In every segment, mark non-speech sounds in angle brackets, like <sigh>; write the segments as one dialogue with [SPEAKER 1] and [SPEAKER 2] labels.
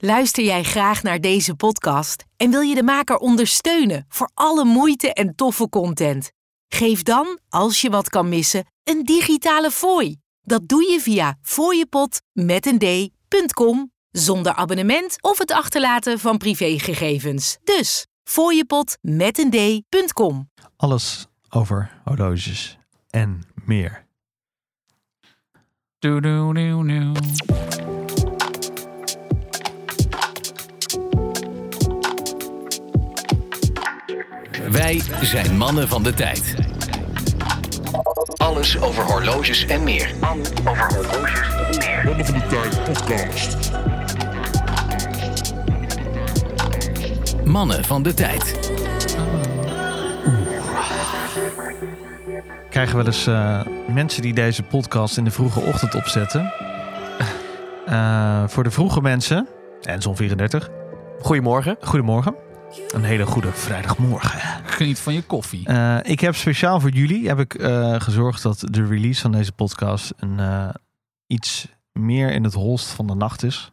[SPEAKER 1] Luister jij graag naar deze podcast en wil je de maker ondersteunen voor alle moeite en toffe content? Geef dan, als je wat kan missen, een digitale fooi. Dat doe je via fooiepot met een d.com zonder abonnement of het achterlaten van privégegevens. Dus fooiepot met een d.com.
[SPEAKER 2] Alles over horloges en meer.
[SPEAKER 3] Doe, doe, doe,
[SPEAKER 4] Wij zijn mannen van de tijd. Alles over horloges en meer.
[SPEAKER 5] Mannen van de Tijd podcast.
[SPEAKER 4] Mannen van de tijd.
[SPEAKER 2] Krijgen wel eens eh, mensen die deze podcast in de vroege ochtend opzetten. Eh, voor de vroege mensen, en zo'n 34,
[SPEAKER 6] Goedemorgen.
[SPEAKER 2] goedemorgen. Een hele goede vrijdagmorgen.
[SPEAKER 3] Geniet van je koffie.
[SPEAKER 2] Eh, ik heb speciaal voor jullie heb ik, eh, gezorgd dat de release van deze podcast een, eh, iets meer in het holst van de nacht is.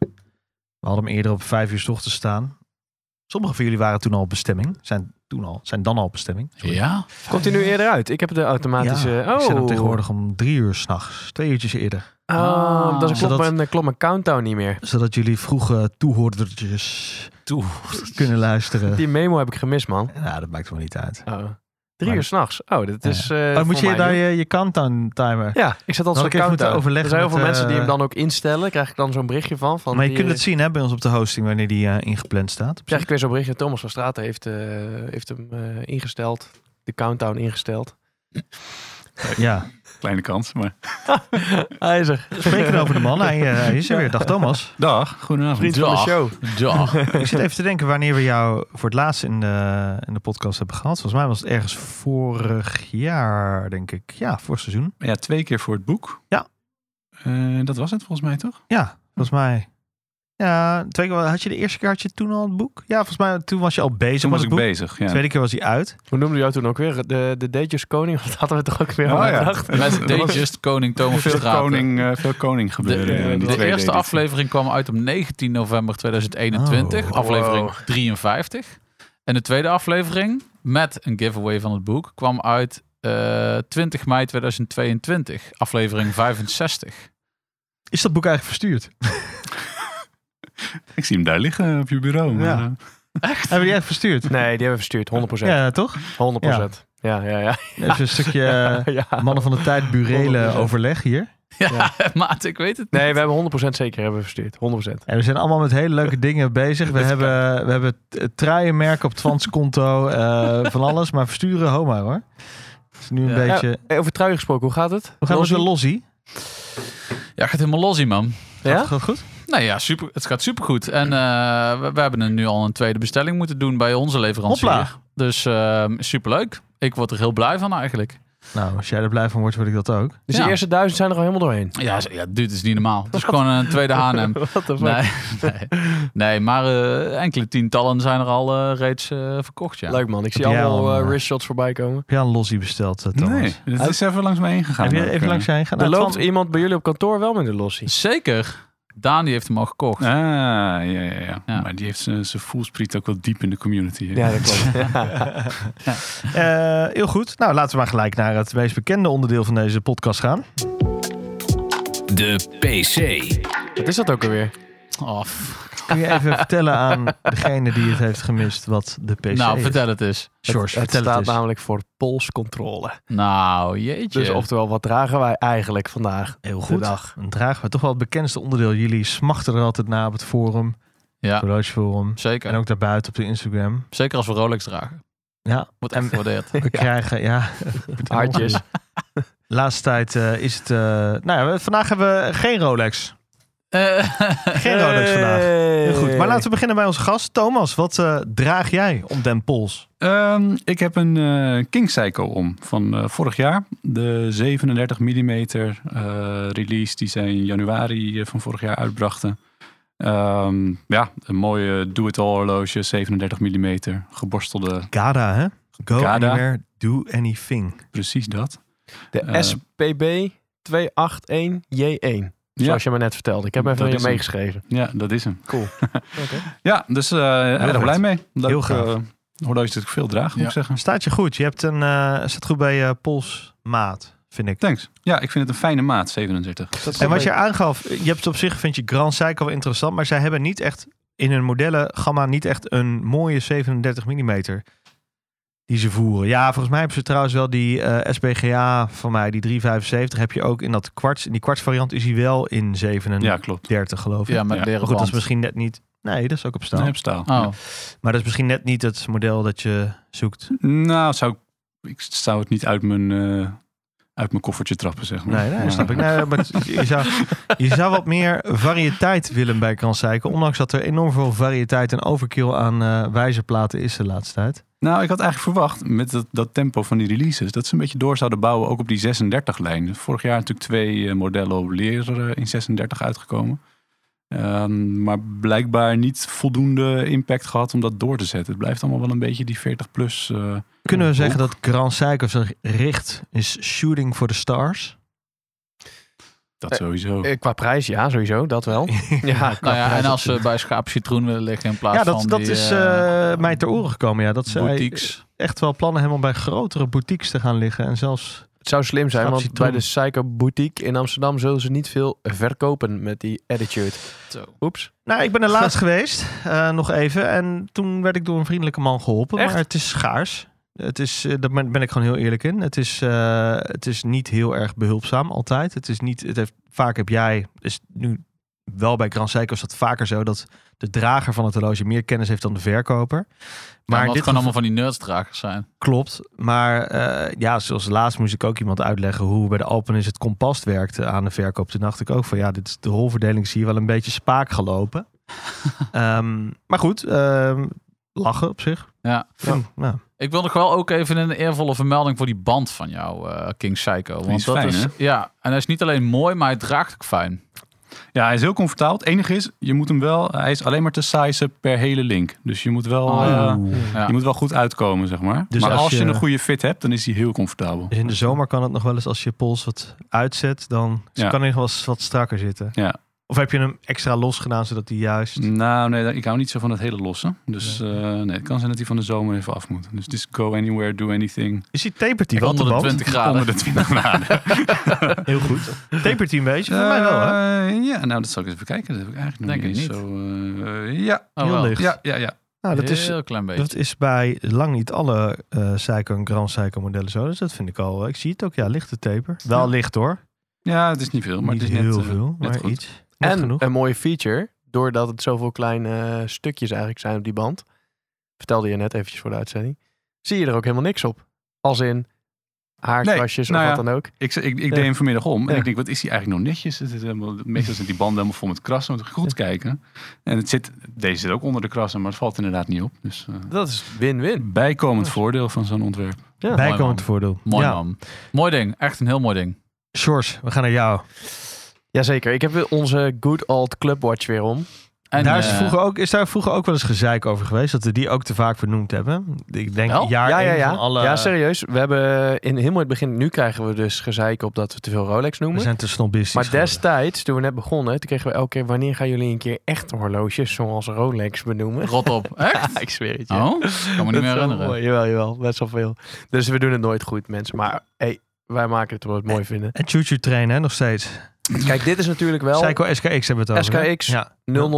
[SPEAKER 2] We hadden hem eerder op vijf uur 's ochtends staan. Sommige van jullie waren toen al op bestemming. Zijn, toen al, zijn dan al op bestemming. Sorry.
[SPEAKER 3] Ja?
[SPEAKER 6] Komt hij nu eerder uit? Ik heb de automatische...
[SPEAKER 2] Ja,
[SPEAKER 6] oh.
[SPEAKER 2] Ik zet hem tegenwoordig om drie uur s'nachts. Twee uurtjes eerder.
[SPEAKER 6] Oh, dat is klopt,
[SPEAKER 2] Zodat-
[SPEAKER 6] mijn, klopt mijn countdown niet meer.
[SPEAKER 2] Zodat jullie vroege toehoordertjes
[SPEAKER 3] Toe.
[SPEAKER 2] kunnen luisteren.
[SPEAKER 6] Die memo heb ik gemist, man.
[SPEAKER 2] Ja, dat maakt wel niet uit.
[SPEAKER 6] Oh. Drie
[SPEAKER 2] Maar-
[SPEAKER 6] uur s'nachts. Oh, dat is... eh,
[SPEAKER 2] oh, dan moet je daar je, je countdown timer.
[SPEAKER 6] Ja, ik zet altijd zo'n countdown.
[SPEAKER 2] overleggen
[SPEAKER 6] Er zijn heel veel mensen die
[SPEAKER 2] eh,
[SPEAKER 6] hem dan ook instellen. Krijg ik dan zo'n berichtje van. van
[SPEAKER 2] maar je
[SPEAKER 6] die,
[SPEAKER 2] kunt
[SPEAKER 6] eh,
[SPEAKER 2] het zien hè, bij ons op de hosting wanneer die eh, ingepland staat.
[SPEAKER 6] Krijg ik weer zo'n berichtje. Thomas van Straten heeft, eh, heeft hem eh, ingesteld. De countdown ingesteld.
[SPEAKER 2] Ja,
[SPEAKER 7] Kleine kans, maar... <laughs>
[SPEAKER 6] Hij is er.
[SPEAKER 2] spreken over de man. Hij, eh, hij is er weer. Dag Thomas.
[SPEAKER 7] Dag, goedenavond.
[SPEAKER 6] Vriend van de show.
[SPEAKER 3] Ja. <laughs>
[SPEAKER 2] Ik zit even te denken wanneer we jou voor het laatst in de, in de podcast hebben gehad. Volgens mij was het ergens vorig jaar, denk ik. Ja, vorig seizoen.
[SPEAKER 7] Ja, twee keer voor het boek.
[SPEAKER 2] Ja.
[SPEAKER 7] Eh, dat was het volgens mij, toch?
[SPEAKER 2] Ja, volgens mij. Ja, twee keer, had je de eerste keer had je toen al het boek? Ja, volgens mij toen was je al bezig
[SPEAKER 7] Toen
[SPEAKER 2] met
[SPEAKER 7] was
[SPEAKER 2] het
[SPEAKER 7] ik
[SPEAKER 2] boek.
[SPEAKER 7] bezig,
[SPEAKER 2] De
[SPEAKER 7] ja.
[SPEAKER 2] tweede keer was hij uit.
[SPEAKER 6] Hoe noemde je jou toen ook weer? De, de Datejes Koning? <laughs> Dat hadden we toch ook weer
[SPEAKER 7] Oh,
[SPEAKER 6] aan
[SPEAKER 7] ja.
[SPEAKER 3] Met Dayjust Koning Thomas
[SPEAKER 7] Veel koning, eh, veel koning
[SPEAKER 3] De,
[SPEAKER 7] gebeuren. in die
[SPEAKER 3] de eerste aflevering kwam uit op 19 november 2021.
[SPEAKER 2] Oh.
[SPEAKER 3] aflevering
[SPEAKER 6] Wow.
[SPEAKER 3] 53. En de tweede aflevering, met een giveaway van het boek, kwam uit eh, 20 mei 2022. Aflevering 65.
[SPEAKER 2] Is dat boek eigenlijk verstuurd? <laughs>
[SPEAKER 7] Ik zie hem daar liggen op je bureau. Maar,
[SPEAKER 2] Ja.
[SPEAKER 7] eh,
[SPEAKER 2] Hebben die echt verstuurd?
[SPEAKER 6] Nee, die hebben we verstuurd. 100%.
[SPEAKER 2] Ja, toch?
[SPEAKER 6] 100%. Ja, ja, ja.
[SPEAKER 2] Even een stukje <laughs> eh,
[SPEAKER 6] ja.
[SPEAKER 2] mannen van de tijd burelen
[SPEAKER 6] 100%.
[SPEAKER 2] overleg hier.
[SPEAKER 3] Ja, <laughs> maat, ik weet het niet.
[SPEAKER 6] Nee, we hebben 100% zeker hebben we verstuurd. 100%.
[SPEAKER 2] En we zijn allemaal met hele leuke dingen bezig. We hebben, we hebben truienmerken op het Tvans konto, eh, <laughs> van alles. Maar versturen, homa hoor. Het is nu een
[SPEAKER 3] Ja.
[SPEAKER 2] beetje...
[SPEAKER 6] Hey, over truien gesproken, hoe gaat het?
[SPEAKER 2] Hoe gaan we
[SPEAKER 6] Lossie?
[SPEAKER 2] zo lossie?
[SPEAKER 3] Ja, gaat helemaal los, hier, man.
[SPEAKER 6] Ja?
[SPEAKER 2] Gaat het goed?
[SPEAKER 3] Nou ja, super, het gaat supergoed. En eh, we, we hebben er nu al een tweede bestelling moeten doen bij onze leverancier.
[SPEAKER 2] Hopla.
[SPEAKER 3] Dus super superleuk. Ik word er heel blij van eigenlijk.
[SPEAKER 2] Nou, als jij er blij van wordt, word ik dat ook.
[SPEAKER 6] Dus
[SPEAKER 3] Ja.
[SPEAKER 6] de eerste duizend zijn er al helemaal doorheen.
[SPEAKER 3] Ja, ja dit is niet normaal. Het is gewoon een tweede <laughs> H&M. Nee, nee, nee, maar eh, enkele tientallen zijn er al eh, reeds eh, verkocht, ja.
[SPEAKER 6] Leuk man, ik zie allemaal
[SPEAKER 2] al,
[SPEAKER 6] wristshots voorbij komen.
[SPEAKER 2] Heb jij een lossie besteld, Thomas?
[SPEAKER 7] nee, dat is even langs mij heen gegaan.
[SPEAKER 2] Heb je even langs je heen gaan?
[SPEAKER 6] Er
[SPEAKER 2] Nou,
[SPEAKER 6] loopt iemand bij jullie op kantoor wel met een lossie.
[SPEAKER 3] Zeker. Daan die heeft hem al gekocht.
[SPEAKER 7] Ah, ja, ja, ja,
[SPEAKER 3] Ja.
[SPEAKER 7] Maar die heeft zijn voelspriet ook wel diep in de community. hè.
[SPEAKER 6] Ja, dat klopt. <laughs>
[SPEAKER 2] Eh, heel goed. Nou, laten we maar gelijk naar het meest bekende onderdeel van deze podcast gaan.
[SPEAKER 4] De PC.
[SPEAKER 6] Wat is dat ook alweer?
[SPEAKER 3] Oh,
[SPEAKER 2] Kun je even vertellen aan degene die het heeft gemist wat de PC
[SPEAKER 3] nou,
[SPEAKER 2] is?
[SPEAKER 3] vertel het eens.
[SPEAKER 2] George,
[SPEAKER 6] het, het staat
[SPEAKER 2] het
[SPEAKER 6] namelijk voor polscontrole.
[SPEAKER 3] Nou, jeetje.
[SPEAKER 6] Dus oftewel, wat dragen wij eigenlijk vandaag?
[SPEAKER 2] Heel goed.
[SPEAKER 6] dag.
[SPEAKER 2] Dan dragen we toch wel het bekendste onderdeel. Jullie smachten er altijd naar op het forum,
[SPEAKER 3] ja,
[SPEAKER 2] Horloge Forum.
[SPEAKER 3] zeker.
[SPEAKER 2] En ook daarbuiten op de Instagram.
[SPEAKER 3] Zeker als we Rolex dragen.
[SPEAKER 2] Ja,
[SPEAKER 3] Wordt echt gewaardeerd. <laughs>
[SPEAKER 2] we krijgen, ja... <laughs>
[SPEAKER 6] Hartjes. <laughs>
[SPEAKER 2] Laatste tijd eh, is het... eh, nou ja, vandaag hebben we geen Rolex.
[SPEAKER 3] Eh,
[SPEAKER 2] Geen Rolex vandaag. Heel goed. Maar laten we beginnen bij onze gast. Thomas, wat eh, draag jij om den pols?
[SPEAKER 7] Ehm, ik heb een eh King Psycho om van eh, vorig jaar. De 37 mm eh, release die zij in januari van vorig jaar uitbrachten. Ehm, ja, een mooie do-it-all horloge, 37 mm, geborstelde,
[SPEAKER 2] Gada, hè? Go
[SPEAKER 7] Gada.
[SPEAKER 2] anywhere, do anything.
[SPEAKER 7] precies dat.
[SPEAKER 6] De SPB 281J1. Zoals je me net vertelde. Ik heb hem even meegeschreven.
[SPEAKER 7] Ja, dat is hem.
[SPEAKER 6] Cool. <laughs>
[SPEAKER 7] Ja, dus eh erg blij mee. Dat
[SPEAKER 2] Heel
[SPEAKER 7] ik,
[SPEAKER 2] gaaf.
[SPEAKER 7] eh, horloge dat ik veel draag, moet ik zeggen.
[SPEAKER 2] Staat je goed. Je hebt een, eh staat goed bij je polsmaat, vind ik.
[SPEAKER 7] Thanks. Ja, ik vind het een fijne maat, 37.
[SPEAKER 2] En wat je aangaf, je hebt op zich, vind je Grand Seiko wel interessant, maar zij hebben niet echt in hun modellengamma niet echt een mooie 37 mm die ze voeren. Ja, volgens mij hebben ze trouwens wel die eh, SBGA van mij, die 375 heb je ook in dat kwarts. In die kwartsvariant is hij wel in 37
[SPEAKER 7] Ja, klopt.
[SPEAKER 2] geloof ik.
[SPEAKER 3] Ja, met
[SPEAKER 7] Ja.
[SPEAKER 2] maar goed, dat is misschien net niet. Nee, dat is ook op staal.
[SPEAKER 7] Nee, op staal.
[SPEAKER 3] Oh,
[SPEAKER 2] Maar dat is misschien net niet het model dat je zoekt.
[SPEAKER 7] Nou, zou ik, ik zou het niet uit mijn, eh, uit mijn koffertje trappen, zeg maar.
[SPEAKER 2] Nee, nee,
[SPEAKER 7] Maar-
[SPEAKER 2] snap ik. Nee, maar je, zou, je zou wat meer variëteit willen bij Grand Seiko. Ondanks dat er enorm veel variëteit en overkill aan eh wijzerplaten is de laatste tijd.
[SPEAKER 7] Nou, ik had eigenlijk verwacht met dat, dat tempo van die releases dat ze een beetje door zouden bouwen ook op die 36-lijn. Vorig jaar natuurlijk twee eh, modellen op leer eh, in 36 uitgekomen. Ehm, maar blijkbaar niet voldoende impact gehad om dat door te zetten. Het blijft allemaal wel een beetje die 40 plus. eh,
[SPEAKER 2] Kunnen we zeggen dat Grand Seiko zich richt is shooting for the stars?
[SPEAKER 7] Dat
[SPEAKER 6] Eh,
[SPEAKER 7] sowieso.
[SPEAKER 6] Eh, qua prijs, ja, sowieso. Dat wel. <laughs> ja, qua
[SPEAKER 3] nou ja,
[SPEAKER 6] prijs
[SPEAKER 3] en als ze bij Schaap Citroen willen liggen in plaats
[SPEAKER 2] Ja, dat,
[SPEAKER 3] van
[SPEAKER 2] dat
[SPEAKER 3] die,
[SPEAKER 2] is
[SPEAKER 3] eh,
[SPEAKER 2] eh, mij ter oren gekomen. Ja, dat ze
[SPEAKER 3] boutiques.
[SPEAKER 2] echt wel plannen hebben om bij grotere boutiques te gaan liggen. En zelfs
[SPEAKER 6] Het zou slim zijn, want bij de Psycho Boutique in Amsterdam zullen ze niet veel verkopen met die attitude.
[SPEAKER 3] Zo.
[SPEAKER 6] Oeps.
[SPEAKER 2] Nou, ik ben er laatst <laughs> geweest, eh, nog even. En toen werd ik door een vriendelijke man geholpen.
[SPEAKER 6] Echt?
[SPEAKER 2] Maar het is schaars. Het is, eh, daar ben ben ik gewoon heel eerlijk in. Het is, eh, het is niet heel erg behulpzaam altijd. Het is niet, het heeft, vaak heb jij, is nu wel bij Grand Seiko is dat vaker zo, dat de drager van het horloge meer kennis heeft dan de verkoper.
[SPEAKER 3] Maar
[SPEAKER 2] dit
[SPEAKER 3] kan allemaal van die nerdsdragers zijn.
[SPEAKER 2] Klopt, maar eh, ja, zoals laatst moest ik ook iemand uitleggen hoe bij de Alpenis het kompas werkte aan de verkoop. Toen dacht ik ook van ja, dit is de rolverdeling is hier wel een beetje spaak gelopen. <laughs> Ehm, maar goed, ehm, lachen op zich.
[SPEAKER 3] Ja.
[SPEAKER 2] Vind- nou,
[SPEAKER 3] Ik wil nog wel ook even een eervolle vermelding voor die band van jou, eh, King Psycho. Want
[SPEAKER 7] is
[SPEAKER 3] dat
[SPEAKER 7] fijn,
[SPEAKER 3] is,
[SPEAKER 7] hè?
[SPEAKER 3] ja, en hij is niet alleen mooi, maar hij draagt ook fijn.
[SPEAKER 7] Ja, hij is heel comfortabel. Het enige is, je moet hem wel, hij is alleen maar te sizen per hele link. Dus je moet wel,
[SPEAKER 3] Oh,
[SPEAKER 7] eh.
[SPEAKER 3] Ja.
[SPEAKER 7] je moet wel goed uitkomen, zeg maar.
[SPEAKER 2] Dus
[SPEAKER 7] maar
[SPEAKER 2] als
[SPEAKER 7] als, je,
[SPEAKER 2] je-
[SPEAKER 7] een goede fit hebt, dan is hij heel comfortabel.
[SPEAKER 2] dus in de zomer kan het nog wel eens als je pols wat uitzet, dan
[SPEAKER 7] Ja.
[SPEAKER 2] kan hij nog wel eens wat strakker zitten.
[SPEAKER 7] Ja.
[SPEAKER 2] Of heb je hem extra los gedaan zodat hij juist...
[SPEAKER 7] Nou, nee, ik hou niet zo van het hele losse. Dus eh, nee, het kan zijn dat hij van de zomer even af moet. Dus het is go anywhere, do anything.
[SPEAKER 2] Is hij tapert hij wel
[SPEAKER 3] Onder
[SPEAKER 2] de
[SPEAKER 3] de
[SPEAKER 2] band?
[SPEAKER 3] 20 graden.
[SPEAKER 7] Onder de 20 graden. <laughs>
[SPEAKER 2] Heel goed. Tapert hij een beetje? Voor mij wel, hè?
[SPEAKER 7] Eh, ja, nou, dat zal ik eens even kijken. Dat heb ik eigenlijk nog
[SPEAKER 3] Denk
[SPEAKER 7] niet zo... eh, ja,
[SPEAKER 3] Oh,
[SPEAKER 2] Heel
[SPEAKER 3] wel.
[SPEAKER 2] licht.
[SPEAKER 7] ja, ja, ja.
[SPEAKER 2] Nou, dat is,
[SPEAKER 3] Heel klein beetje.
[SPEAKER 2] Dat is bij lang niet alle eh Seiko en Grand Seiko modellen zo. Dus dat vind ik al. Ik zie het ook, ja, lichte taper. Wel
[SPEAKER 7] Ja.
[SPEAKER 2] licht hoor.
[SPEAKER 7] Ja, het is niet veel, maar
[SPEAKER 2] niet
[SPEAKER 7] het is net,
[SPEAKER 2] heel veel,
[SPEAKER 7] net
[SPEAKER 2] maar
[SPEAKER 7] goed.
[SPEAKER 2] iets. Net
[SPEAKER 6] En
[SPEAKER 2] genoeg.
[SPEAKER 6] een mooie feature, doordat het zoveel kleine stukjes eigenlijk zijn op die band, vertelde je net eventjes voor de uitzending, zie je er ook helemaal niks op. Als in haarkrasjes
[SPEAKER 7] Nee, nou
[SPEAKER 6] of
[SPEAKER 7] ja.
[SPEAKER 6] wat dan ook.
[SPEAKER 7] Ik, ik, ik
[SPEAKER 6] Ja.
[SPEAKER 7] deed hem vanmiddag om en
[SPEAKER 6] Ja.
[SPEAKER 7] ik denk, wat is hij eigenlijk nog netjes? Het is helemaal, meestal zit die banden helemaal vol met krassen. Moet ik goed kijken. En het zit, deze zit ook onder de krassen, maar het valt inderdaad niet op. Dus eh,
[SPEAKER 6] Dat is win-win.
[SPEAKER 7] bijkomend voordeel van zo'n ontwerp.
[SPEAKER 6] Ja.
[SPEAKER 2] Bijkomend
[SPEAKER 3] man.
[SPEAKER 2] voordeel.
[SPEAKER 3] Mooi
[SPEAKER 2] ja.
[SPEAKER 3] man. Mooi ding. Echt een heel mooi ding.
[SPEAKER 2] Sjors, we gaan naar jou.
[SPEAKER 6] Jazeker, ik heb weer onze good old clubwatch weer om.
[SPEAKER 3] En,
[SPEAKER 2] daar is,
[SPEAKER 3] eh,
[SPEAKER 2] vroeger ook, is daar vroeger ook wel eens gezeik over geweest. Dat we die ook te vaak vernoemd hebben. Ik denk
[SPEAKER 3] Wel?
[SPEAKER 2] jaar
[SPEAKER 6] ja, ja,
[SPEAKER 2] één
[SPEAKER 6] ja.
[SPEAKER 2] van alle...
[SPEAKER 6] ja, serieus. We hebben in helemaal het begin, nu krijgen we dus gezeik op dat we te veel Rolex
[SPEAKER 2] we
[SPEAKER 6] noemen.
[SPEAKER 2] zijn te snobistisch
[SPEAKER 6] Maar
[SPEAKER 2] geworden.
[SPEAKER 6] destijds, toen we net begonnen, toen kregen we elke keer, wanneer gaan jullie een keer echte horloges zoals Rolex benoemen?
[SPEAKER 3] Rot op. <laughs> Echt?
[SPEAKER 6] Ja, ik zweer het je.
[SPEAKER 3] Oh? Kan me
[SPEAKER 6] Dat
[SPEAKER 3] niet
[SPEAKER 6] is
[SPEAKER 3] meer
[SPEAKER 6] wel
[SPEAKER 3] herinneren.
[SPEAKER 6] mooi. Jawel, jawel. Best wel veel. Dus we doen het nooit goed, mensen. Maar hey, wij maken het wat we het mooi vinden.
[SPEAKER 2] En choo-choo trainen, hè, nog steeds.
[SPEAKER 6] Kijk, dit is natuurlijk wel
[SPEAKER 2] Seiko SKX hebben we het over.
[SPEAKER 6] SKX.
[SPEAKER 2] Ja.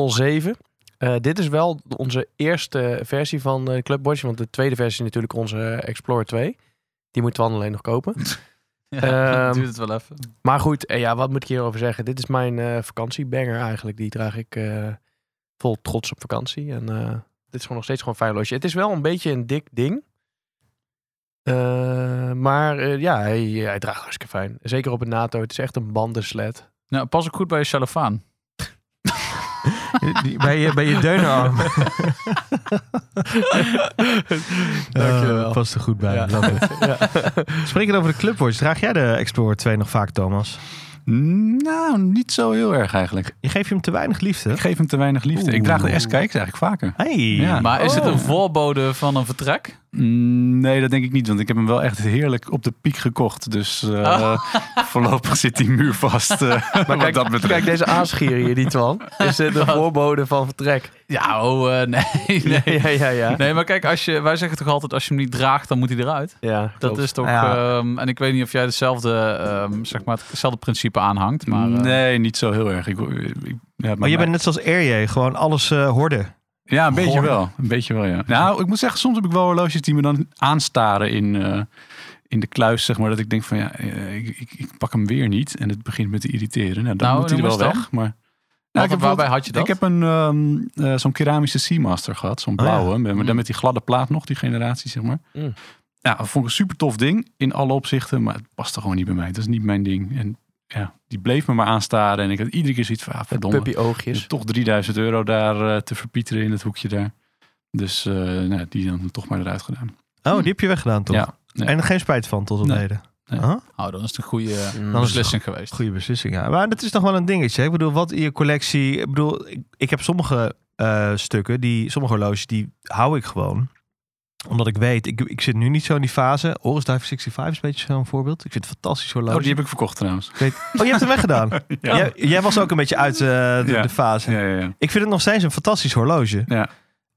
[SPEAKER 6] 007. Eh, dit is wel onze eerste versie van Clubwatch. Want de tweede versie is natuurlijk onze Explorer 2. Die moeten we alleen nog kopen. <laughs>
[SPEAKER 3] Ja, <laughs>
[SPEAKER 6] Ehm,
[SPEAKER 3] duurt het wel even.
[SPEAKER 6] Maar goed, eh, ja, wat moet ik hierover zeggen? Dit is mijn eh, vakantiebanger eigenlijk. Die draag ik eh, vol trots op vakantie. En eh, dit is gewoon nog steeds gewoon een fijn horloge. Het is wel een beetje een dik ding. Eh, maar eh, ja, hij, hij draagt hartstikke fijn. Zeker op een NATO. Het is echt een bandensled.
[SPEAKER 3] Nou, pas ook goed bij je cellofaan. <laughs>
[SPEAKER 2] Bij, je, bij je deunarm. <laughs>
[SPEAKER 6] Dankjewel.
[SPEAKER 2] Uh, past er goed bij.
[SPEAKER 6] Ja.
[SPEAKER 2] love it. <laughs>
[SPEAKER 6] ja.
[SPEAKER 2] Spreken over de Clubwatch. Draag jij de Explorer 2 nog vaak, Thomas?
[SPEAKER 7] Nou, niet zo heel erg eigenlijk.
[SPEAKER 2] Je geeft je hem te weinig liefde.
[SPEAKER 7] Ik geef hem te weinig liefde. Ik draag de SKX eigenlijk vaker.
[SPEAKER 2] Hey.
[SPEAKER 7] Ja.
[SPEAKER 3] Maar is het
[SPEAKER 6] Oh.
[SPEAKER 3] een voorbode van een vertrek?
[SPEAKER 7] Mm, Nee, dat denk ik niet, want ik heb hem wel echt heerlijk op de piek gekocht. Dus eh,
[SPEAKER 3] Oh. <laughs>
[SPEAKER 7] voorlopig zit die muur vast. eh, <laughs>
[SPEAKER 6] Maar <laughs>
[SPEAKER 7] wat
[SPEAKER 6] kijk,
[SPEAKER 7] dat betreft.
[SPEAKER 6] kijk deze aasgier hier, die Twan. Is eh, de voorbode van vertrek.
[SPEAKER 3] Ja, oh, eh, nee, nee.
[SPEAKER 6] Ja, ja, ja.
[SPEAKER 3] Nee, maar kijk, als je, wij zeggen toch altijd, als je hem niet draagt, dan moet hij eruit.
[SPEAKER 6] Ja,
[SPEAKER 3] Dat
[SPEAKER 6] klopt.
[SPEAKER 3] is toch,
[SPEAKER 2] Ja.
[SPEAKER 3] ehm, en ik weet niet of jij dezelfde, ehm, zeg maar, hetzelfde principe aanhangt, maar... eh,
[SPEAKER 7] nee, niet zo heel erg. Ik, ik, ja,
[SPEAKER 2] Maar je bent net zoals Erje, gewoon alles eh horde.
[SPEAKER 7] Ja, een beetje wel. Een beetje wel, ja. Nou, ik moet zeggen, soms heb ik wel horloges die me dan aanstaren in, eh, in de kluis, zeg maar. Dat ik denk van, ja, eh, ik, ik, ik pak hem weer niet. En het begint me te irriteren. Nou, dan
[SPEAKER 3] Nou,
[SPEAKER 7] moet hij er wel weg. Maar, nou, ik heb
[SPEAKER 3] waarbij had je dat?
[SPEAKER 7] Ik heb een, ehm, eh, zo'n keramische Seamaster gehad. Zo'n
[SPEAKER 2] Oh ja.
[SPEAKER 7] blauwe. met,
[SPEAKER 3] Mm.
[SPEAKER 7] met die gladde plaat nog, die generatie, zeg maar.
[SPEAKER 6] Mm.
[SPEAKER 7] Ja, dat vond ik een super tof ding. In alle opzichten. Maar het paste gewoon niet bij mij. Dat is niet mijn ding. En ja, die bleef me maar aanstaren. En ik had iedere keer zoiets van, ah, verdomme.
[SPEAKER 6] puppy oogjes.
[SPEAKER 7] toch 3000 euro daar eh, te verpieteren in het hoekje daar. Dus eh, nou, die dan toch maar eruit gedaan.
[SPEAKER 2] Oh, die heb je weggedaan toch?
[SPEAKER 7] Ja, ja.
[SPEAKER 2] En er geen spijt van tot op
[SPEAKER 7] Nee.
[SPEAKER 2] heden.
[SPEAKER 7] Nee.
[SPEAKER 2] Huh?
[SPEAKER 3] Oh, dan is het een goede
[SPEAKER 6] Mm.
[SPEAKER 3] Beslissing geweest.
[SPEAKER 2] Goede beslissing, ja. Maar dat is toch wel een dingetje. hè? Ik bedoel, wat in je collectie... Ik bedoel, ik, ik heb sommige eh, stukken, die, sommige horloges, die hou ik gewoon. Omdat ik weet, ik, ik zit nu niet zo in die fase. Horus Dive 65 is een beetje zo'n voorbeeld. Ik vind het fantastisch horloge.
[SPEAKER 7] Oh, die heb ik verkocht trouwens.
[SPEAKER 2] Ik weet, oh, je hebt hem weggedaan. <laughs>
[SPEAKER 7] Ja.
[SPEAKER 2] Jij, jij was ook een beetje uit eh, de,
[SPEAKER 7] Ja.
[SPEAKER 2] de fase.
[SPEAKER 7] Ja, ja, ja.
[SPEAKER 2] Ik vind het nog steeds een fantastisch horloge.
[SPEAKER 7] Ja.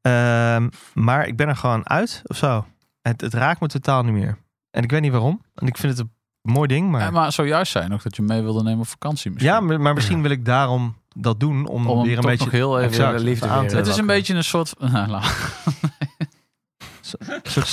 [SPEAKER 2] Ehm, maar ik ben er gewoon uit of zo. Het, het raakt me totaal niet meer. En ik weet niet waarom. En ik vind het een mooi ding. Maar,
[SPEAKER 3] Ja, maar zojuist zijn nog dat je mee wilde nemen op vakantie misschien.
[SPEAKER 2] ja, maar, maar misschien wil ik daarom dat doen. Om, weer een beetje
[SPEAKER 3] nog heel even
[SPEAKER 6] liefde
[SPEAKER 2] aan te
[SPEAKER 3] Het is een beetje een soort... <laughs> Nou,
[SPEAKER 2] soort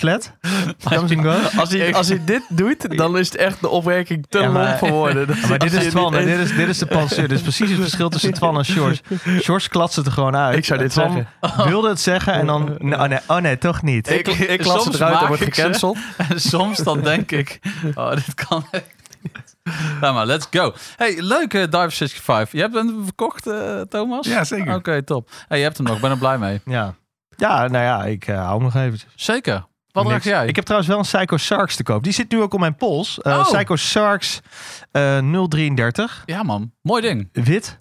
[SPEAKER 2] goes.
[SPEAKER 6] Als hij, als hij dit doet, dan is het echt de opwerking te
[SPEAKER 2] Ja, maar-
[SPEAKER 6] voor woorden. <laughs>
[SPEAKER 2] Ja, maar dit
[SPEAKER 6] als
[SPEAKER 2] is Twan. Dit is, dit is de penseur. Dit is precies het verschil tussen Twan en Sjors. Sjors klatst het er gewoon uit.
[SPEAKER 6] Ik zou dit
[SPEAKER 2] Twan
[SPEAKER 6] zeggen.
[SPEAKER 2] wilde het zeggen en dan... Oh nee, oh nee toch niet.
[SPEAKER 6] Ik, ik het eruit en wordt gecanceld. <laughs>
[SPEAKER 3] En soms dan denk ik, oh, dit kan echt niet. Nou maar, let's go. Hey, leuke Dive 65. Je hebt hem verkocht, eh, Thomas?
[SPEAKER 7] Ja, zeker.
[SPEAKER 3] Oké, top. Hey, je hebt hem nog, ik ben er blij mee.
[SPEAKER 2] Ja. Ja, nou ja, ik eh, hou hem nog eventjes.
[SPEAKER 3] Zeker. Wat draag jij?
[SPEAKER 2] Ik heb trouwens wel een Psycho Sharks te koop. Die zit nu ook op mijn pols. Eh,
[SPEAKER 3] Oh.
[SPEAKER 2] Psycho Sharks eh 033.
[SPEAKER 3] Ja man, mooi ding.
[SPEAKER 2] Wit.